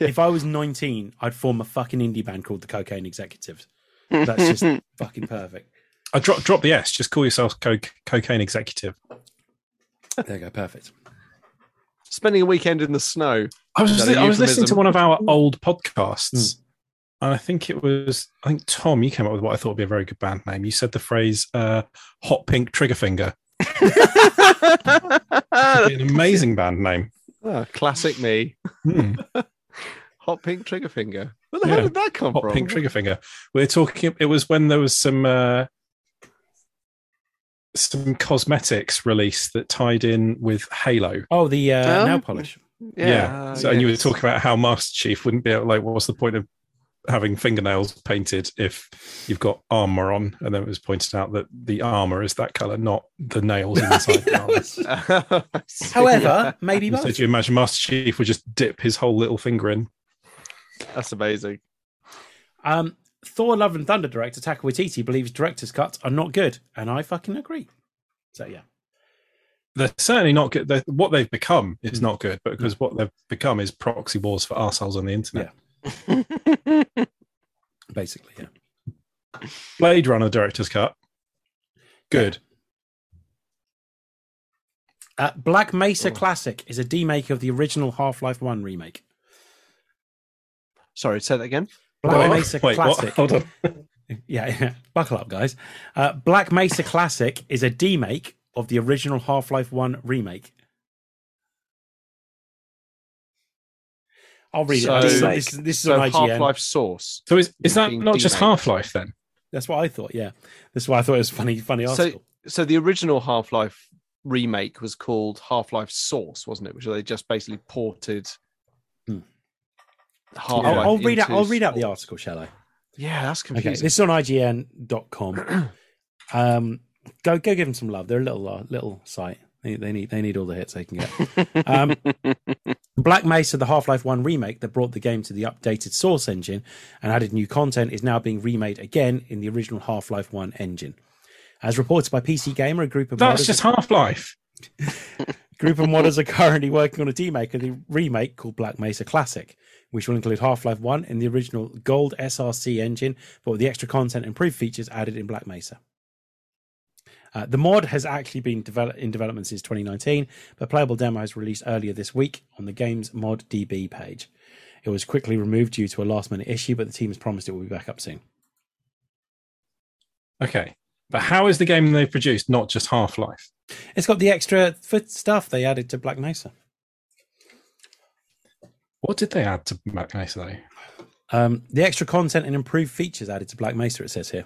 D: If I was 19, I'd form a fucking indie band called the Cocaine Executives. That's just fucking perfect.
C: I drop drop the S. Just call yourself co- cocaine executive.
D: There you go, perfect.
A: Spending a weekend in the snow.
C: I was
A: Is that a
C: I was listening to one of our old podcasts, and I think it was I think Tom. You came up with what I thought would be a very good band name. You said the phrase uh, "hot pink trigger finger." Be an amazing band name.
A: Oh, classic me.
C: Hmm.
A: Hot pink trigger finger. Where the
C: Yeah.
A: hell did that come
C: Hot
A: from?
C: pink trigger finger. We're talking. It was when there was some uh, some cosmetics release that tied in with Halo.
D: Oh, the uh,
B: Oh.
D: nail polish.
B: Yeah.
A: Ah,
C: So, and you were talking about how Master Chief wouldn't be able, like, what's the point of having fingernails painted if you've got armor on? And then it was pointed out that the armor is that color, not the nails inside the armor.
D: However, maybe
C: So do you imagine Master Chief would just dip his whole little finger in?
A: That's amazing.
D: Um, Thor: Love and Thunder director Taika Waititi believes director's cuts are not good, and I fucking agree. So yeah,
C: They're certainly not good. They're, what they've become is not good, but because what they've become is proxy wars for ourselves on the internet.
D: basically, yeah.
C: Blade Runner director's cut. Good.
D: Uh, Black Mesa
A: Oh.
D: Classic is a demake of the original Half Life One remake.
A: Sorry, say that again.
D: Black
C: Wait,
D: Mesa
C: wait, what?
D: Classic.
C: Hold on.
D: Yeah, yeah, buckle up, guys. Uh, Black Mesa Classic is a demake of the original Half Life 1 remake. I'll read
A: So-
D: it. This, is-
B: Remake.
D: this, this is
A: So
D: on
A: Half Life Source.
C: So is, is that
A: Being
C: not just. Half Life then?
D: That's what I thought, yeah. That's why I thought it was a funny, funny
A: So-
D: article.
A: So the original Half Life remake was called Half Life Source, wasn't it? Which they just basically ported.
D: Hmm. I'll, I'll read out. I'll read out the article, shall I?
A: Yeah, that's confusing.
D: Okay, this is on IGN.com. um, go go give them some love. They're a little uh, little site. They, they need they need all the hits they can get. Um, Black Mesa, the Half Life 1 remake that brought the game to the updated Source engine and added new content, is now being remade again in the original Half Life 1 engine. As reported by PC Gamer, a group of
C: That's just Half Life.
D: group of modders are currently working on a remake of the remake called Black Mesa Classic, which will include Half Life 1 in the original GoldSrc engine, but with the extra content and improved features added in Black Mesa. Uh, the mod has actually been develop- in development since 2019, but playable demo was released earlier this week on the game's ModDB page. It was quickly removed due to a last minute issue, but the team has promised it will be back up soon.
C: Okay. But how is the game they produced not just Half Life?
D: It's got the extra foot stuff they added to Black Mesa.
C: What did they add to Black Mesa though?
D: Um, the extra content and improved features added to Black Mesa, it says here.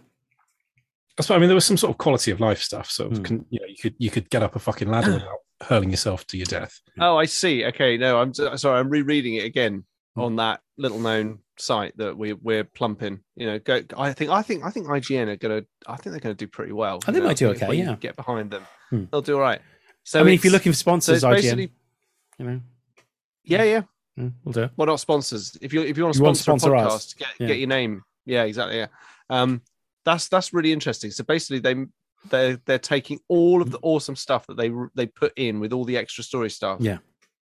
C: That's what I mean. There was some sort of quality of life stuff. So
D: Hmm.
C: can, you know, you could you could get up a fucking ladder without hurling yourself to your death.
A: Oh, I see. Okay, no, I'm sorry. I'm rereading it again on that little known site that we we're plumping. You know, go. I think I think I think IGN are gonna. I think they're gonna do pretty well.
D: I think
A: you know,
D: they do okay, yeah.
A: get behind them,
D: Hmm.
A: they'll do all right. So
D: I mean, if you're looking for sponsors,
A: it's
D: IGN, you know,
A: yeah, yeah.
D: mm, we'll do it.
A: Well, not sponsors. If you if you want to
D: You want to
A: sponsor,
D: us.
A: podcast, get
D: Yeah.
A: get your name. Yeah, exactly. Yeah. Um, that's that's really interesting. So basically, they they they're taking all of the awesome stuff that they they put in with all the extra story stuff.
D: Yeah.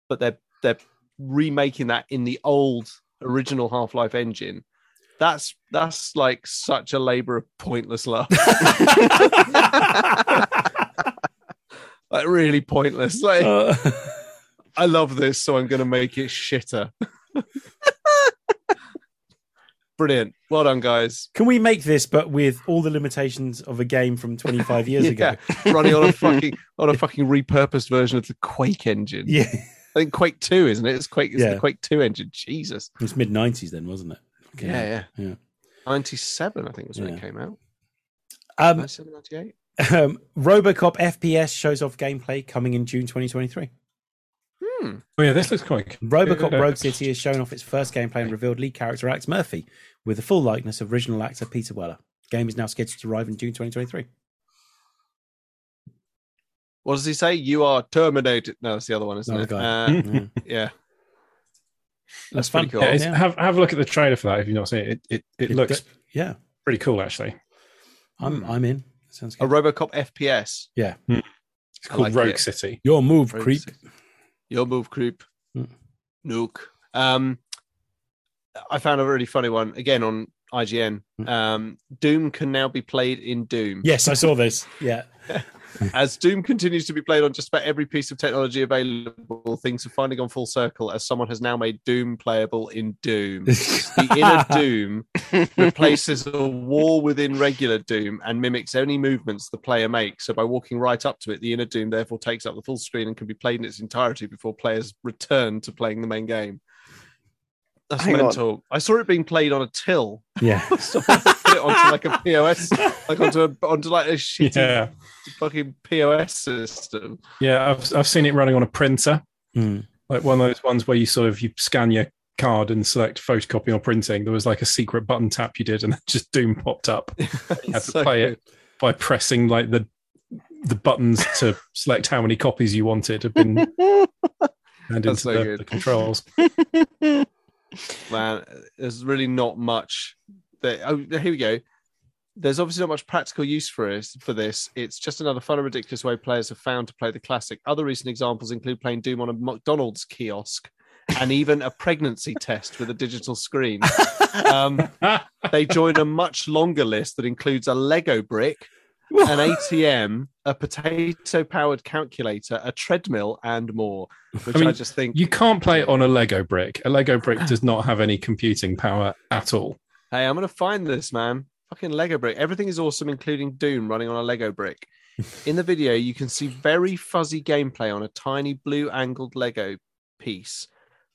A: But they're they're remaking that in the old original Half Life engine. That's that's like such a labor of pointless love. like really pointless. Like
D: Uh,
A: I love this, so I'm going to make it shitter. Brilliant. Well done, guys.
D: can we make this, but with all the limitations of a game from 25 years ago?
A: Running on a fucking on a fucking repurposed version of the Quake engine.
D: Yeah,
A: I think Quake 2, isn't it? It's Quake it's
D: Yeah.
A: the Quake 2 engine. Jesus.
D: it was mid 90s then, wasn't it? Okay.
A: Yeah, yeah.
D: Yeah.
A: 97, I think was when
D: Yeah.
A: it came out.
D: Um,
A: 97, 98.
D: Um, RoboCop FPS shows off gameplay coming in June 2023.
A: Hmm.
C: Oh yeah, this looks quite.
D: RoboCop Rogue City has shown off its first gameplay and revealed lead character Alex Murphy with the full likeness of original actor Peter Weller. The game is now scheduled to arrive in June 2023.
A: What does he say? You are terminated. No, that's the other one, isn't
D: Another
A: it? Uh,
D: Yeah.
A: yeah.
D: That's
A: pretty
D: fun.
A: cool.
C: Yeah,
D: Yeah.
C: Have have a look at the trailer for that if you've not seen it. It it, it
D: It
C: looks
D: do- yeah,
C: pretty cool actually.
D: I'm
A: Hmm.
D: I'm in. Sounds
A: A. RoboCop FPS. Yeah.
C: It's
A: I
C: called
A: like
C: Rogue
A: it.
C: City.
D: Your move,
A: Rogue
D: creep.
A: City. Your move, creep.
D: Hmm.
A: Nuke. Um, I found a really funny one again on IGN.
D: Hmm.
A: Um, Doom can now be played in Doom.
D: Yes, I saw this. Yeah.
A: As Doom continues to be played on just about every piece of technology available, things have finally gone full circle as someone has now made Doom playable in Doom. The inner Doom replaces a wall within regular Doom and mimics any movements the player makes. So by walking right up to it, the inner Doom therefore takes up the full screen and can be played in its entirety before players return to playing the main game. That's
B: Hang on.
A: mental. I saw it being played on a till.
D: Yeah.
A: Someone put it onto like a POS, like onto a, onto like a shitty
C: Yeah,
A: fucking POS system.
C: yeah. I've I've seen it running on a printer,
D: Mm.
C: like one of those ones where you sort of you scan your card and select photocopy or printing. There was like a secret button tap you did, and just Doom popped up. You had to
A: So
C: play
A: good.
C: it by pressing like the the buttons to select how many copies you wanted have been handed
A: That's
C: into
A: so
C: the,
A: good.
C: the controls.
A: man there's really not much that oh here we go there's obviously not much practical use for this for this it's just another fun and ridiculous way players have found to play the classic other recent examples include playing doom on a mcdonald's kiosk and even a pregnancy test with a digital screen um, they join a much longer list that includes a lego brick an atm a potato powered calculator a treadmill and more which i,
C: mean,
A: just think
C: You can't play it on a Lego brick. A Lego brick does not have any computing power at all.
A: Hey, I'm gonna find this, man. Fucking Lego brick. Everything is awesome, including Doom running on a Lego brick. In the video, you can see very fuzzy gameplay on a tiny blue angled Lego piece.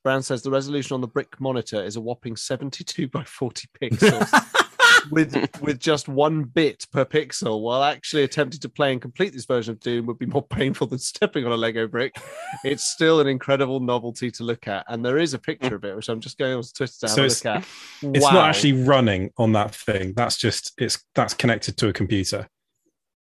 A: Brown says the resolution on the brick monitor is a whopping 72 by 40 pixels. with with just one bit per pixel, while actually attempting to play and complete this version of Doom would be more painful than stepping on a Lego brick. It's still an incredible novelty to look at, and there is a picture of it, which I'm just going on Twitter to have
C: So
A: a
C: it's-
A: look at.
C: It's not actually running on that thing. That's just it's that's connected to a computer.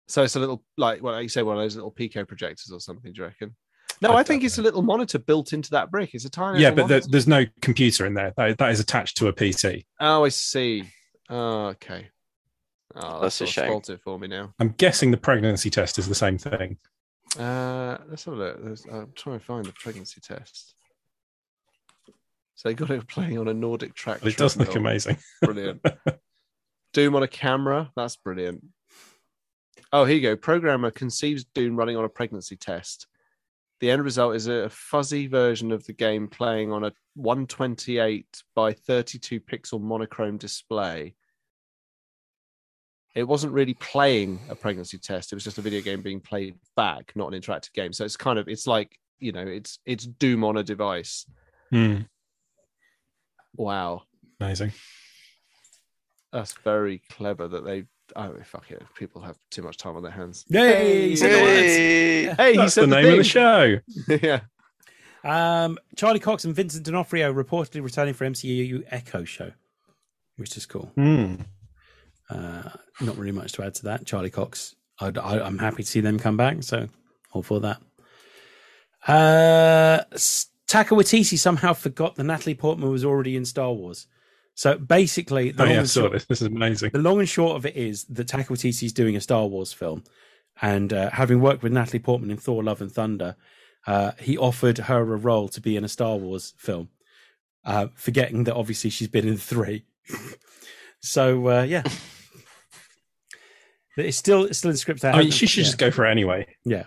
A: So it's a little like well, you say one of those little Pico projectors or something. Do you reckon? No,
C: I
A: I, think
C: don't
A: it's a little monitor built into that brick. It's a tiny.
C: yeah, but there,
A: monitor.
C: there's no computer in there. That, that is attached to a PC.
A: oh, I see. Oh, okay. Oh,
B: That's a
A: sort
B: shame.
A: spoilt it for me now.
C: I'm guessing the pregnancy test is the same thing.
A: Uh, let's have a look. There's, I'm trying to find the pregnancy test. So they got it playing on a NordicTrack.
C: But it does look amazing.
A: Brilliant. Doom on a camera. That's brilliant. Oh, here you go. Programmer conceives Doom running on a pregnancy test. The end result is a fuzzy version of the game playing on a 128 by 32 pixel monochrome display. It wasn't really playing a pregnancy test. It was just a video game being played back, not an interactive game. So it's kind of it's like you know it's it's Doom on a device.
C: Hmm,
A: Wow.
C: amazing.
A: That's very clever that they. Oh, fuck it. People have too much time on their hands.
D: Yay! he said the.
B: Hey!
A: Hey, he
C: That's
A: said
C: the
A: the,
C: name of the show.
A: yeah.
D: Um, Charlie Cox and Vincent D'Onofrio reportedly returning for MCU Echo show, which is cool.
C: Hmm.
D: Uh, not really much to add to that. Charlie Cox, I'd, I, I'm happy to see them come back, so all for that. Uh, S- Taika Waititi somehow forgot that Natalie Portman was already in Star Wars. So basically, the,
C: Oh
D: long,
C: yeah, I
D: and
C: saw
D: short,
C: this. This is amazing.
D: the long and short of it is that Taika Waititi is doing a Star Wars film, and uh, having worked with Natalie Portman in Thor: Love and Thunder, uh, he offered her a role to be in a Star Wars film, uh, forgetting that obviously she's been in three. so uh, yeah, But it's still it's still in the script.
C: I mean, she should just go for it anyway.
D: Yeah,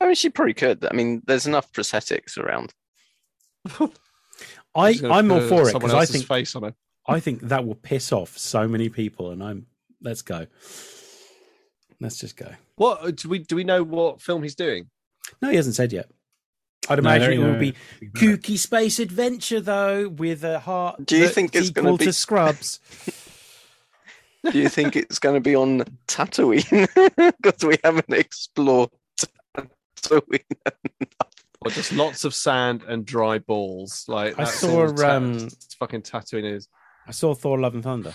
B: I mean, she probably could. I mean, there's enough prosthetics around.
D: I, I'm all for it because I think
A: face on it.
D: I think that will piss off so many people, and I'm let's go. Let's just go.
A: What do we do? We know what film he's doing?
D: No, he hasn't said yet. I'd imagine
C: there
D: it will be kooky space adventure though, with a heart.
B: Do you think it's gonna be-
D: Scrubs?
B: Do you think it's going to be on Tatooine? Because we haven't explored Tatooine.
A: Or just lots of sand and dry balls? Like
D: I saw,
A: all ta-
D: um,
A: fucking Tatooine is.
D: I saw Thor: Love and Thunder.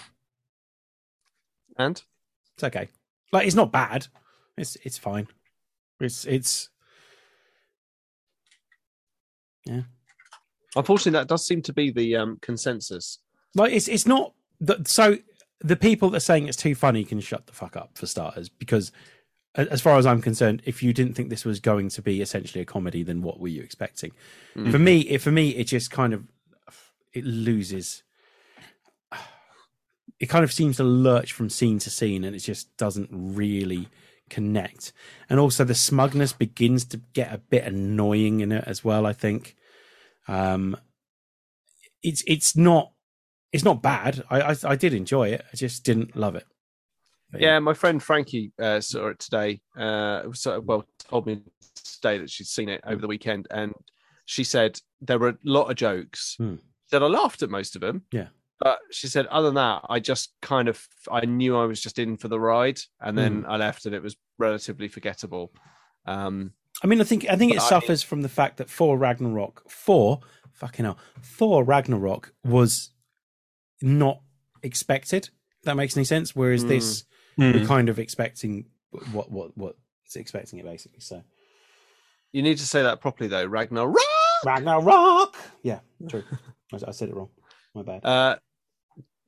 A: And
D: It's okay. Like it's not bad. It's it's fine. It's it's yeah.
A: unfortunately, that does seem to be the um, consensus.
D: like it's it's not the, so the people that are saying it's too funny can shut the fuck up for starters because as far as I'm concerned, if you didn't think this was going to be essentially a comedy, then what were you expecting?
A: Mm.
D: For me, it, for me, it just kind of it loses. It kind of seems to lurch from scene to scene, and it just doesn't really connect. And also, the smugness begins to get a bit annoying in it as well. I think um, it's it's not it's not bad. I, I I did enjoy it. I just didn't love it. But
A: Yeah, my friend Frankie uh, saw it today. Uh, so, well, told me today that she'd seen it over the weekend, and she said there were a lot of jokes.
D: Hmm.
A: Said I laughed at most of them.
D: Yeah.
A: But she said other than that, I just kind of I knew I was just in for the ride, and then
D: Hmm.
A: I left, and it was relatively forgettable. Um,
D: I mean, I think I think it
A: But I-
D: suffers from the fact that Thor Ragnarok, Thor, fucking hell, Thor Ragnarok was not expected. That makes any sense. Whereas
A: Mm.
D: this,
C: Hmm.
D: we're kind of expecting what what what it's expecting it basically. So
A: you need to say that properly though, Ragnar.
D: Ragnarok, yeah, true. I, I said it wrong. My bad.
A: Uh,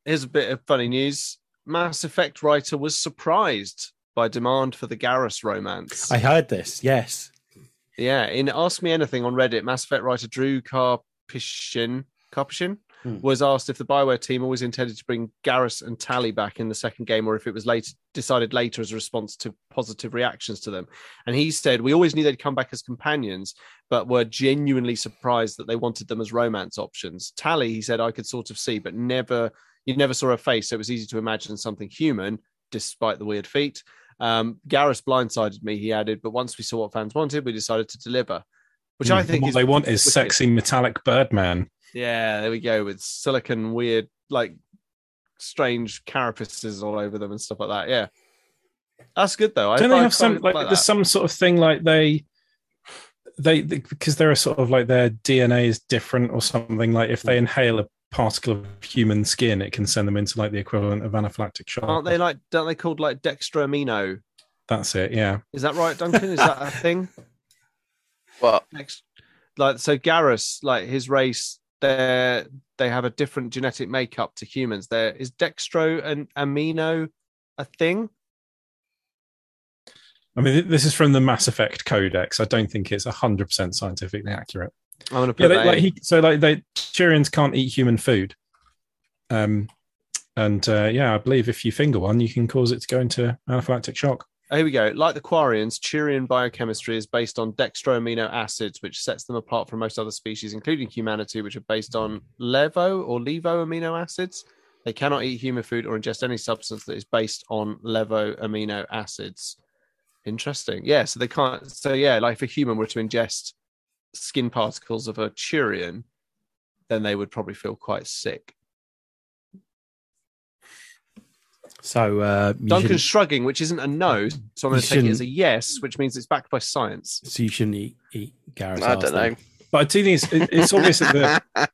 A: here's a bit of funny news. Mass Effect writer was surprised by demand for the Garrus romance.
D: I heard this. Yes.
A: Yeah, in Ask Me Anything on Reddit, Mass Effect writer Drew Karpyshyn, Karpyshyn
D: Hmm.
A: was asked if the Bioware team always intended to bring Garrus and Tali back in the second game, or if it was later decided later as a response to positive reactions to them. And he said, "We always knew they'd come back as companions, but were genuinely surprised that they wanted them as romance options." Tali, he said, I could sort of see, but never, you never saw her face, so it was easy to imagine something human, despite the weird feat. Um, Garrus blindsided me, he added, but once we saw what fans wanted, we decided to deliver. Which I
C: Hmm.
A: think
C: what
A: is
C: they want is
A: wicked.
C: sexy metallic Birdman.
A: Yeah, there we go with silicon weird like strange carapaces all over them and stuff like that. Yeah, that's good though. I,
C: Don't they
A: I
C: have some
A: quite
C: like, there's some sort of thing like they they they- because they're a sort of like their DNA is different or something like if they inhale a particle of human skin it can send them into like the equivalent of anaphylactic shock.
A: aren't they like? Don't they called like dextroamino?
C: That's it, yeah.
A: Is that right, Duncan? Is that a thing?
B: Well,
A: Next, like so, Garrus, like his race, they they have a different genetic makeup to humans. There is dextro and amino a thing.
C: I mean, this is from the Mass Effect Codex. I don't think it's hundred percent scientifically accurate.
A: I'm gonna put
C: Yeah, they, like he, so like they Turians can't eat human food, um, and uh, yeah, I believe if you finger one, you can cause it to go into anaphylactic shock.
A: Here we go. Like the Quarians, Turian biochemistry is based on dextroamino acids, which sets them apart from most other species, including humanity, which are based on levo or levo amino acids. They cannot eat human food or ingest any substance that is based on levo amino acids. Interesting. Yeah, so they can't. So yeah, like if a human were to ingest skin particles of a Turian, then they would probably feel quite sick.
D: So uh,
A: Duncan's
D: shouldn't-
A: shrugging, which isn't a no, so I'm going to take it as a yes, which means it's backed by science.
D: so you shouldn't eat eat Gareth's
B: I don't
D: then.
B: know.
C: But I do think it's, it- it's obvious that the,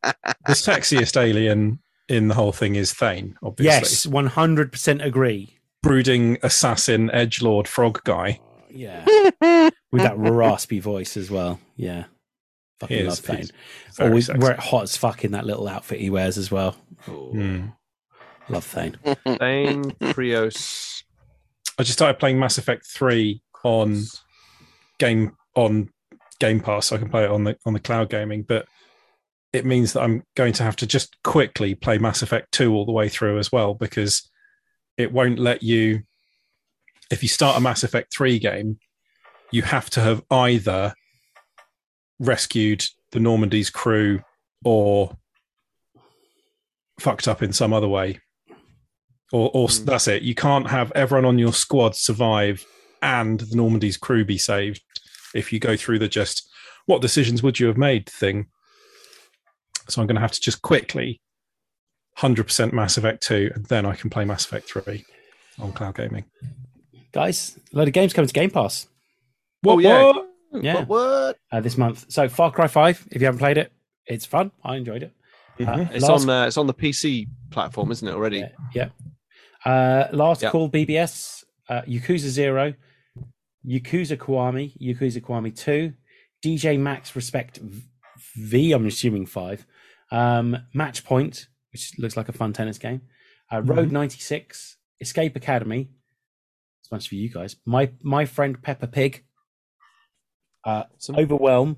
C: the sexiest alien in the whole thing is Thane. Obviously,
D: Yes, one hundred percent agree.
C: brooding assassin edge lord frog guy.
D: Yeah, with that raspy voice as well. Yeah, fucking
C: He
D: love Thane. Always
C: sexy.
D: wear it hot as fuck in that little outfit he wears as well.
C: Hmm.
D: Love Thane.
A: Thane Prios.
C: I just started playing Mass Effect Three on game on Game Pass. So I can play it on the on the cloud gaming, but it means that I'm going to have to just quickly play Mass Effect Two all the way through as well because it won't let you. If you start a Mass Effect Three game, you have to have either rescued the Normandy's crew or fucked up in some other way. Or, or
A: Mm.
C: that's it. You can't have everyone on your squad survive and the Normandy's crew be saved if you go through the just what decisions would you have made thing. So I'm going to have to just quickly 100% Mass Effect 2 and then I can play Mass Effect 3 on cloud gaming.
D: Guys, a load of games coming to Game Pass
A: Oh, yeah.
C: what?
D: Yeah.
A: What? what?
D: uh, this month. So Far Cry Five, if you haven't played it, it's fun. I enjoyed it. Uh,
A: It's
D: last-
A: on. Uh, it's on the PC platform, isn't it already?
D: Yeah. yeah. Uh, last
A: Yeah.
D: call BBS, uh, Yakuza Zero, Yakuza Kiwami, Yakuza Kiwami 2, DJ Max Respect V, I'm assuming 5, um, Match Point, which looks like a fun tennis game, uh, Road 96, Escape Academy, it's a bunch for you guys, My My Friend Peppa Pig, uh,
A: Some-
D: Overwhelm,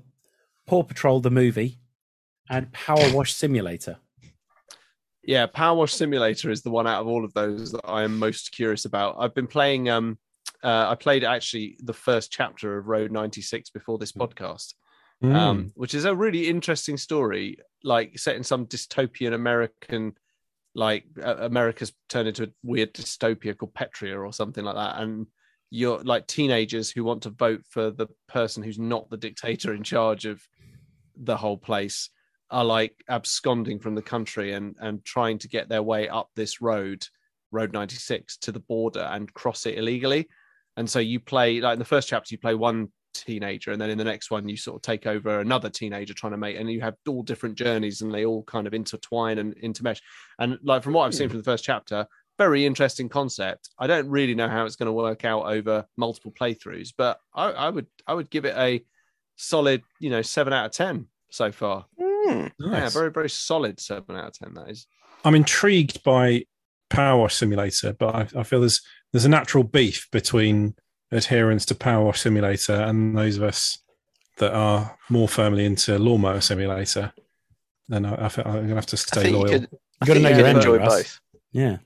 D: Paw Patrol the movie, and Power Wash Simulator.
A: Yeah, Power Wash Simulator is the one out of all of those that I am most curious about. I've been playing. Um, uh, I played actually the first chapter of Road 96 before this podcast,
C: Mm.
A: um, which is a really interesting story, like set in some dystopian American, like uh, America's turned into a weird dystopia called Petria or something like that, and you're like teenagers who want to vote for the person who's not the dictator in charge of the whole place are like absconding from the country and and trying to get their way up this road road 96 to the border and cross it illegally. And so you play like in the first chapter you play one teenager and then in the next one you sort of take over another teenager trying to make and you have all different journeys and they all kind of intertwine and intermesh. And like from what i've seen hmm. from the first chapter very interesting concept i don't really know how it's going to work out over multiple playthroughs but I, I would i would give it a solid you know seven out of ten so far
B: Hmm.
A: yeah,
C: Nice.
A: very, very solid seven out of ten. That is.
C: I'm intrigued by Power Wash Simulator, but I, I feel there's there's a natural beef between adherence to Power Wash Simulator and those of us that are more firmly into Lawnmower Simulator. Then I, I feel I'm gonna have to
B: I
C: stay
B: think you
C: loyal.
B: could.
D: You
B: I
D: gotta know
B: you
D: your
B: could
D: end,
B: enjoy both.
D: Yeah.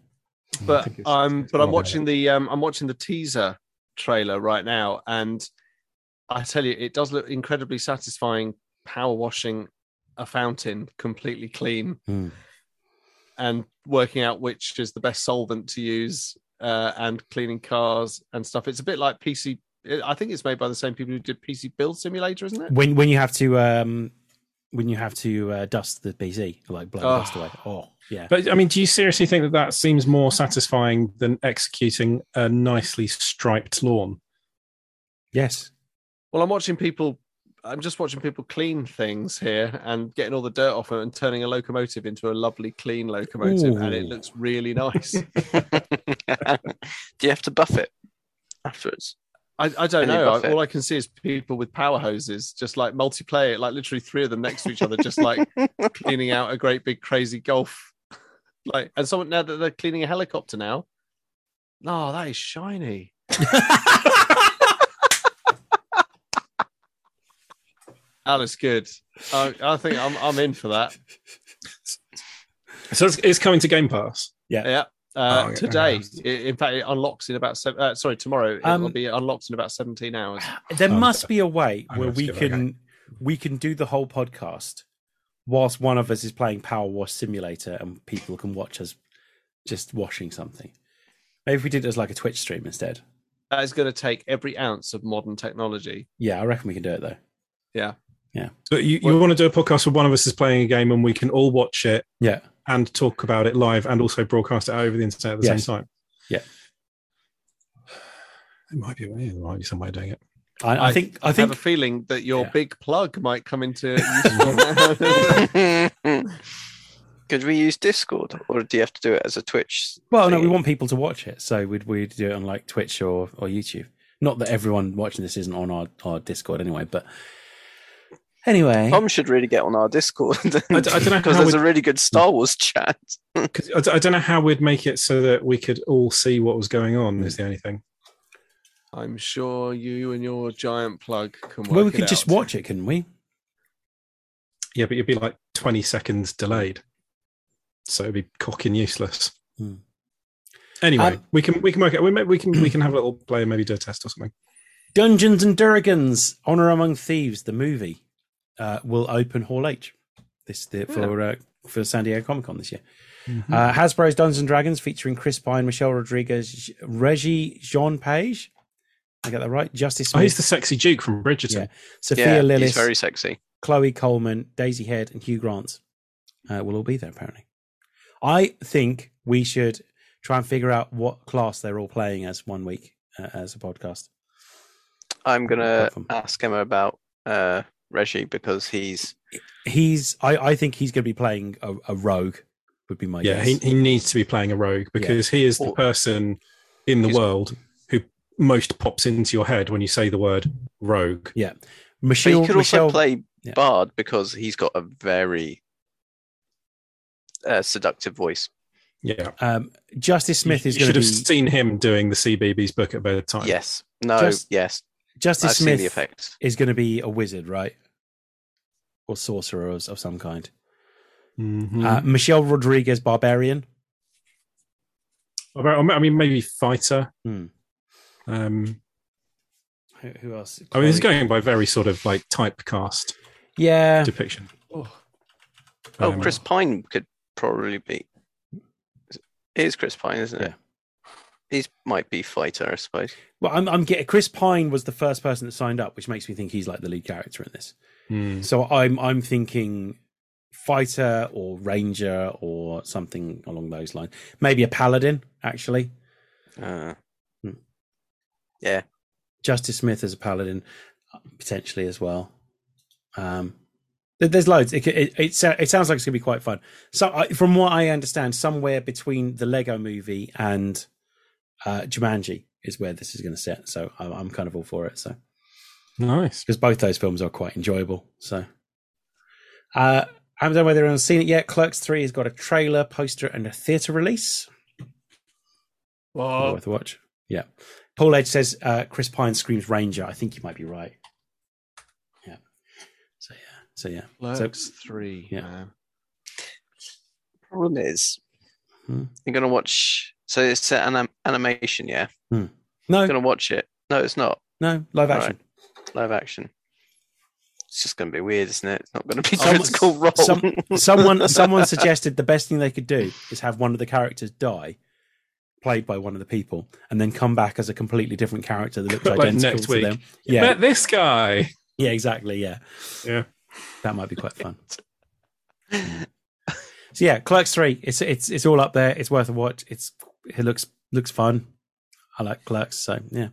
C: I
A: But
C: it's-
A: um, but I'm watching the um, I'm watching the teaser trailer right now, and I tell you, it does look incredibly satisfying. Power washing a fountain completely clean,
D: Hmm.
A: and working out which is the best solvent to use, uh, and cleaning cars and stuff. It's a bit like PC. I think it's made by the same people who did PC Build Simulator, isn't it?
D: when when you have to um when you have to uh, dust the PC like blow the
A: Oh.
D: dust away. Oh, Yeah.
C: But I mean, do you seriously think that that seems more satisfying than executing a nicely striped lawn?
D: Yes.
A: Well, I'm watching people. I'm just watching people clean things here and getting all the dirt off it and turning a locomotive into a lovely clean locomotive, and it looks really nice.
B: Do you have to buff it afterwards?
A: I, I don't know. I, all I can see is people with power hoses, just like multiplayer, like literally three of them next to each other, just like cleaning out a great big crazy golf. Like, and someone now that they're cleaning a helicopter now. No, that is shiny. That looks good. I, I think I'm I'm in for that.
C: So it's, it's coming to Game Pass.
A: Yeah.
C: Oh,
A: Uh,
C: okay.
A: today, I- in fact, it unlocks in about seven. Uh, sorry, tomorrow it will
D: Um,
A: be unlocked in about seventeen hours.
D: There
C: Oh,
D: must be a way where we can we can do the whole podcast whilst one of us is playing Power Wash Simulator and people can watch us just washing something. Maybe if we did it as like a Twitch stream instead.
A: That is going to take every ounce of modern technology.
D: Yeah, I reckon we can do it though. Yeah. Yeah.
C: But you, you want to do a podcast where one of us is playing a game and we can all watch it
D: Yeah.
C: and talk about it live and also broadcast it over the internet at the
D: Yes.
C: same time.
D: Yeah.
C: It might be a way. There might be some way of doing it.
D: I, I think I
A: have
D: think
A: a feeling that your
D: Yeah.
A: big plug might come into use.
B: Could we use Discord, or do you have to do it as a Twitch?
D: well no, we want people to watch it, so we'd we'd do it on like Twitch or, or YouTube. Not that everyone watching this isn't on our, our Discord anyway, but anyway.
B: Tom should really get on our Discord
C: I d- I don't know
B: because there's a really good Star Wars chat.
C: 'Cause I, d- I don't know how we'd make it so that we could all see what was going on. Is the only thing.
A: I'm sure you and your giant plug can work.
D: well, we could just watch it, couldn't we?
C: Yeah, but you'd be like twenty seconds delayed, so it'd be cocking useless.
D: Hmm.
C: Anyway,
D: Um,
C: we can we can work it. We, may, we can we can have a little play and maybe do a test or something.
D: Dungeons and Durgans: Honor Among Thieves, the movie, uh, will open Hall H this the, for uh, for San Diego Comic Con this year. Uh, Hasbro's Dungeons and Dragons featuring Chris Pine, Michelle Rodriguez, Regé-Jean Page. I get that right. Justice
C: Oh, he's the sexy Duke from Bridgerton.
D: Yeah. Sophia
B: yeah,
D: Lillis,
B: he's very sexy.
D: Chloe Coleman, Daisy Head, and Hugh Grant uh, will all be there. Apparently, I think we should try and figure out what class they're all playing as one week uh, as a podcast.
B: I'm gonna ask Emma about uh, Reggie because he's
D: He's, I, I think he's going to be playing a, a rogue. Would be my guess.
C: Yeah,
D: guess.
C: he, he needs to be playing a rogue because he is the person in the world who most pops into your head when you say the word rogue.
D: yeah,
B: but
D: Michelle.
B: he could
D: Michelle
B: also play
D: yeah.
B: Bard because he's got a very uh, seductive voice.
C: Yeah.
D: um, Justice Smith
C: you,
D: is
C: you
D: going
C: should
D: to
C: have seen him doing the CBeebies book at bedtime.
B: Yes, no,
D: Just-
B: yes,
D: Justice
B: I've seen the
D: Smith is going to be a wizard, right? Or sorcerer of, of some kind.
C: Mhm.
D: Uh, Michelle Rodriguez, barbarian.
C: I mean, maybe fighter.
D: Hmm.
C: Um,
D: Who, who else?
C: I mean, this is
D: Chloe-
C: going by very sort of like typecast
D: Yeah,
C: depiction.
A: Oh,
B: Oh,
C: Um,
B: Chris Pine could probably be. It is Chris Pine, isn't it?
D: Yeah.
B: He's might be fighter, I suppose.
D: well, I'm, I'm getting. Chris Pine was the first person that signed up, which makes me think he's like the lead character in this.
C: hmm.
D: So I'm I'm thinking fighter or ranger or something along those lines. Maybe a paladin, actually.
B: Uh. Yeah,
D: Justice Smith as a paladin, potentially as well. Um, there's loads. It, it, it, it sounds like it's going to be quite fun. So, from what I understand, somewhere between the Lego Movie and uh, Jumanji is where this is going to set. So, I'm, I'm kind of all for it. So,
C: Nice.
D: because both those films are quite enjoyable. So, uh, I don't know whether anyone's seen it yet. Clerks Three has got a trailer, poster, and a theatre release.
A: well,
D: worth a watch. Yeah. Paul Edge says uh, Chris Pine screams Ranger. I think you might be right. Yeah. So yeah. So yeah.
A: Clerks three.
D: yeah.
A: man.
B: problem is
D: Hmm.
B: you're gonna watch. So it's an anim- animation, yeah.
D: No,
B: You're gonna watch it. No, it's not
D: no, live
B: All
D: action.
B: live action. It's just gonna be weird, isn't it? It's not gonna be
D: Someone-
B: critical role.
D: some- Someone someone suggested the best thing they could do is have one of the characters die, played by one of the people, and then come back as a completely different character that looks
C: Like
D: identical
C: next
D: to
C: week.
D: them.
C: You
D: Yeah.
C: met this guy.
D: Yeah, exactly. Yeah.
C: Yeah.
D: That might be quite fun. So yeah, Clerks three. It's it's it's all up there. It's worth a watch. It's it looks looks fun. I like Clerks. So yeah,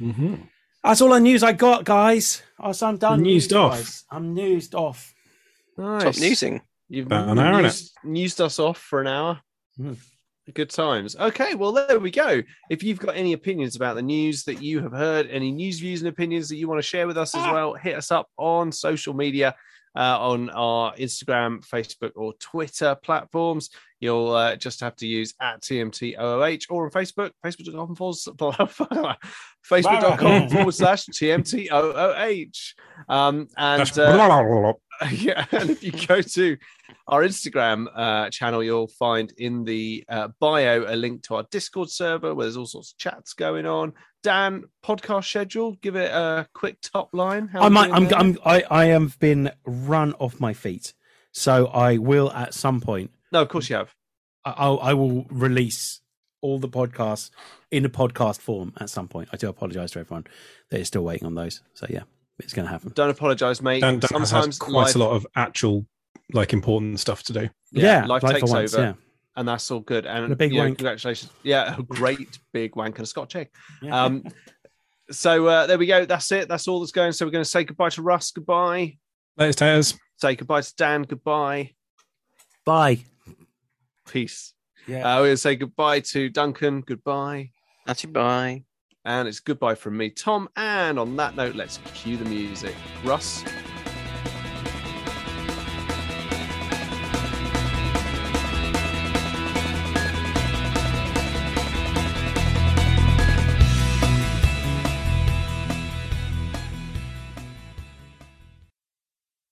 C: Mm-hmm.
D: that's all the news I got, guys. Oh, so I'm done.
C: Newsed off.
D: news-wise. I'm newsed off.
A: Nice.
B: Top newsing.
A: You've
C: About an hour, innit?
A: newsed, newsed us off for an hour.
D: Hmm.
A: Good times. Okay, well, there we go. If you've got any opinions about the news that you have heard, any news, views, and opinions that you want to share with us as well, hit us up on social media uh, on our Instagram, Facebook, or Twitter platforms. You'll uh, just have to use at TMTOOH or on Facebook, facebook.com forward, facebook.com forward slash TMTOOH. Um, and uh, yeah, and if you go to our Instagram uh, channel, you'll find in the uh, bio a link to our Discord server where there's all sorts of chats going on. Dan, podcast schedule, give it a quick top line. How
D: I might. I'm? I'm. I. I have been run off my feet, so I will at some point.
A: No, of course you have.
D: I, I'll, I will release all the podcasts in a podcast form at some point. I do apologize to everyone that is still waiting on those. So yeah, it's going to happen.
A: Don't apologize, mate.
C: Dan, Dan has
A: Sometimes
C: quite
A: life,
C: a lot of actual, like, important stuff to do.
A: yeah,
D: Yeah,
A: life
D: like for
A: takes
D: once,
A: over,
D: yeah.
A: and that's all good. And,
D: And a big
A: you know,
D: wank.
A: congratulations. Yeah, a great big wank and a Scotch egg.
D: Yeah.
A: Um, so uh, there we go. That's it. That's all that's going. So we're going to say goodbye to Russ. Goodbye.
C: Latest taters.
A: Say goodbye to Dan. Goodbye.
D: Bye.
A: Peace.
D: Yeah.
A: Uh, we're going to say goodbye to Duncan. Goodbye.
B: Natty bye.
A: And it's goodbye from me, Tom. And on that note, let's cue the music. Russ,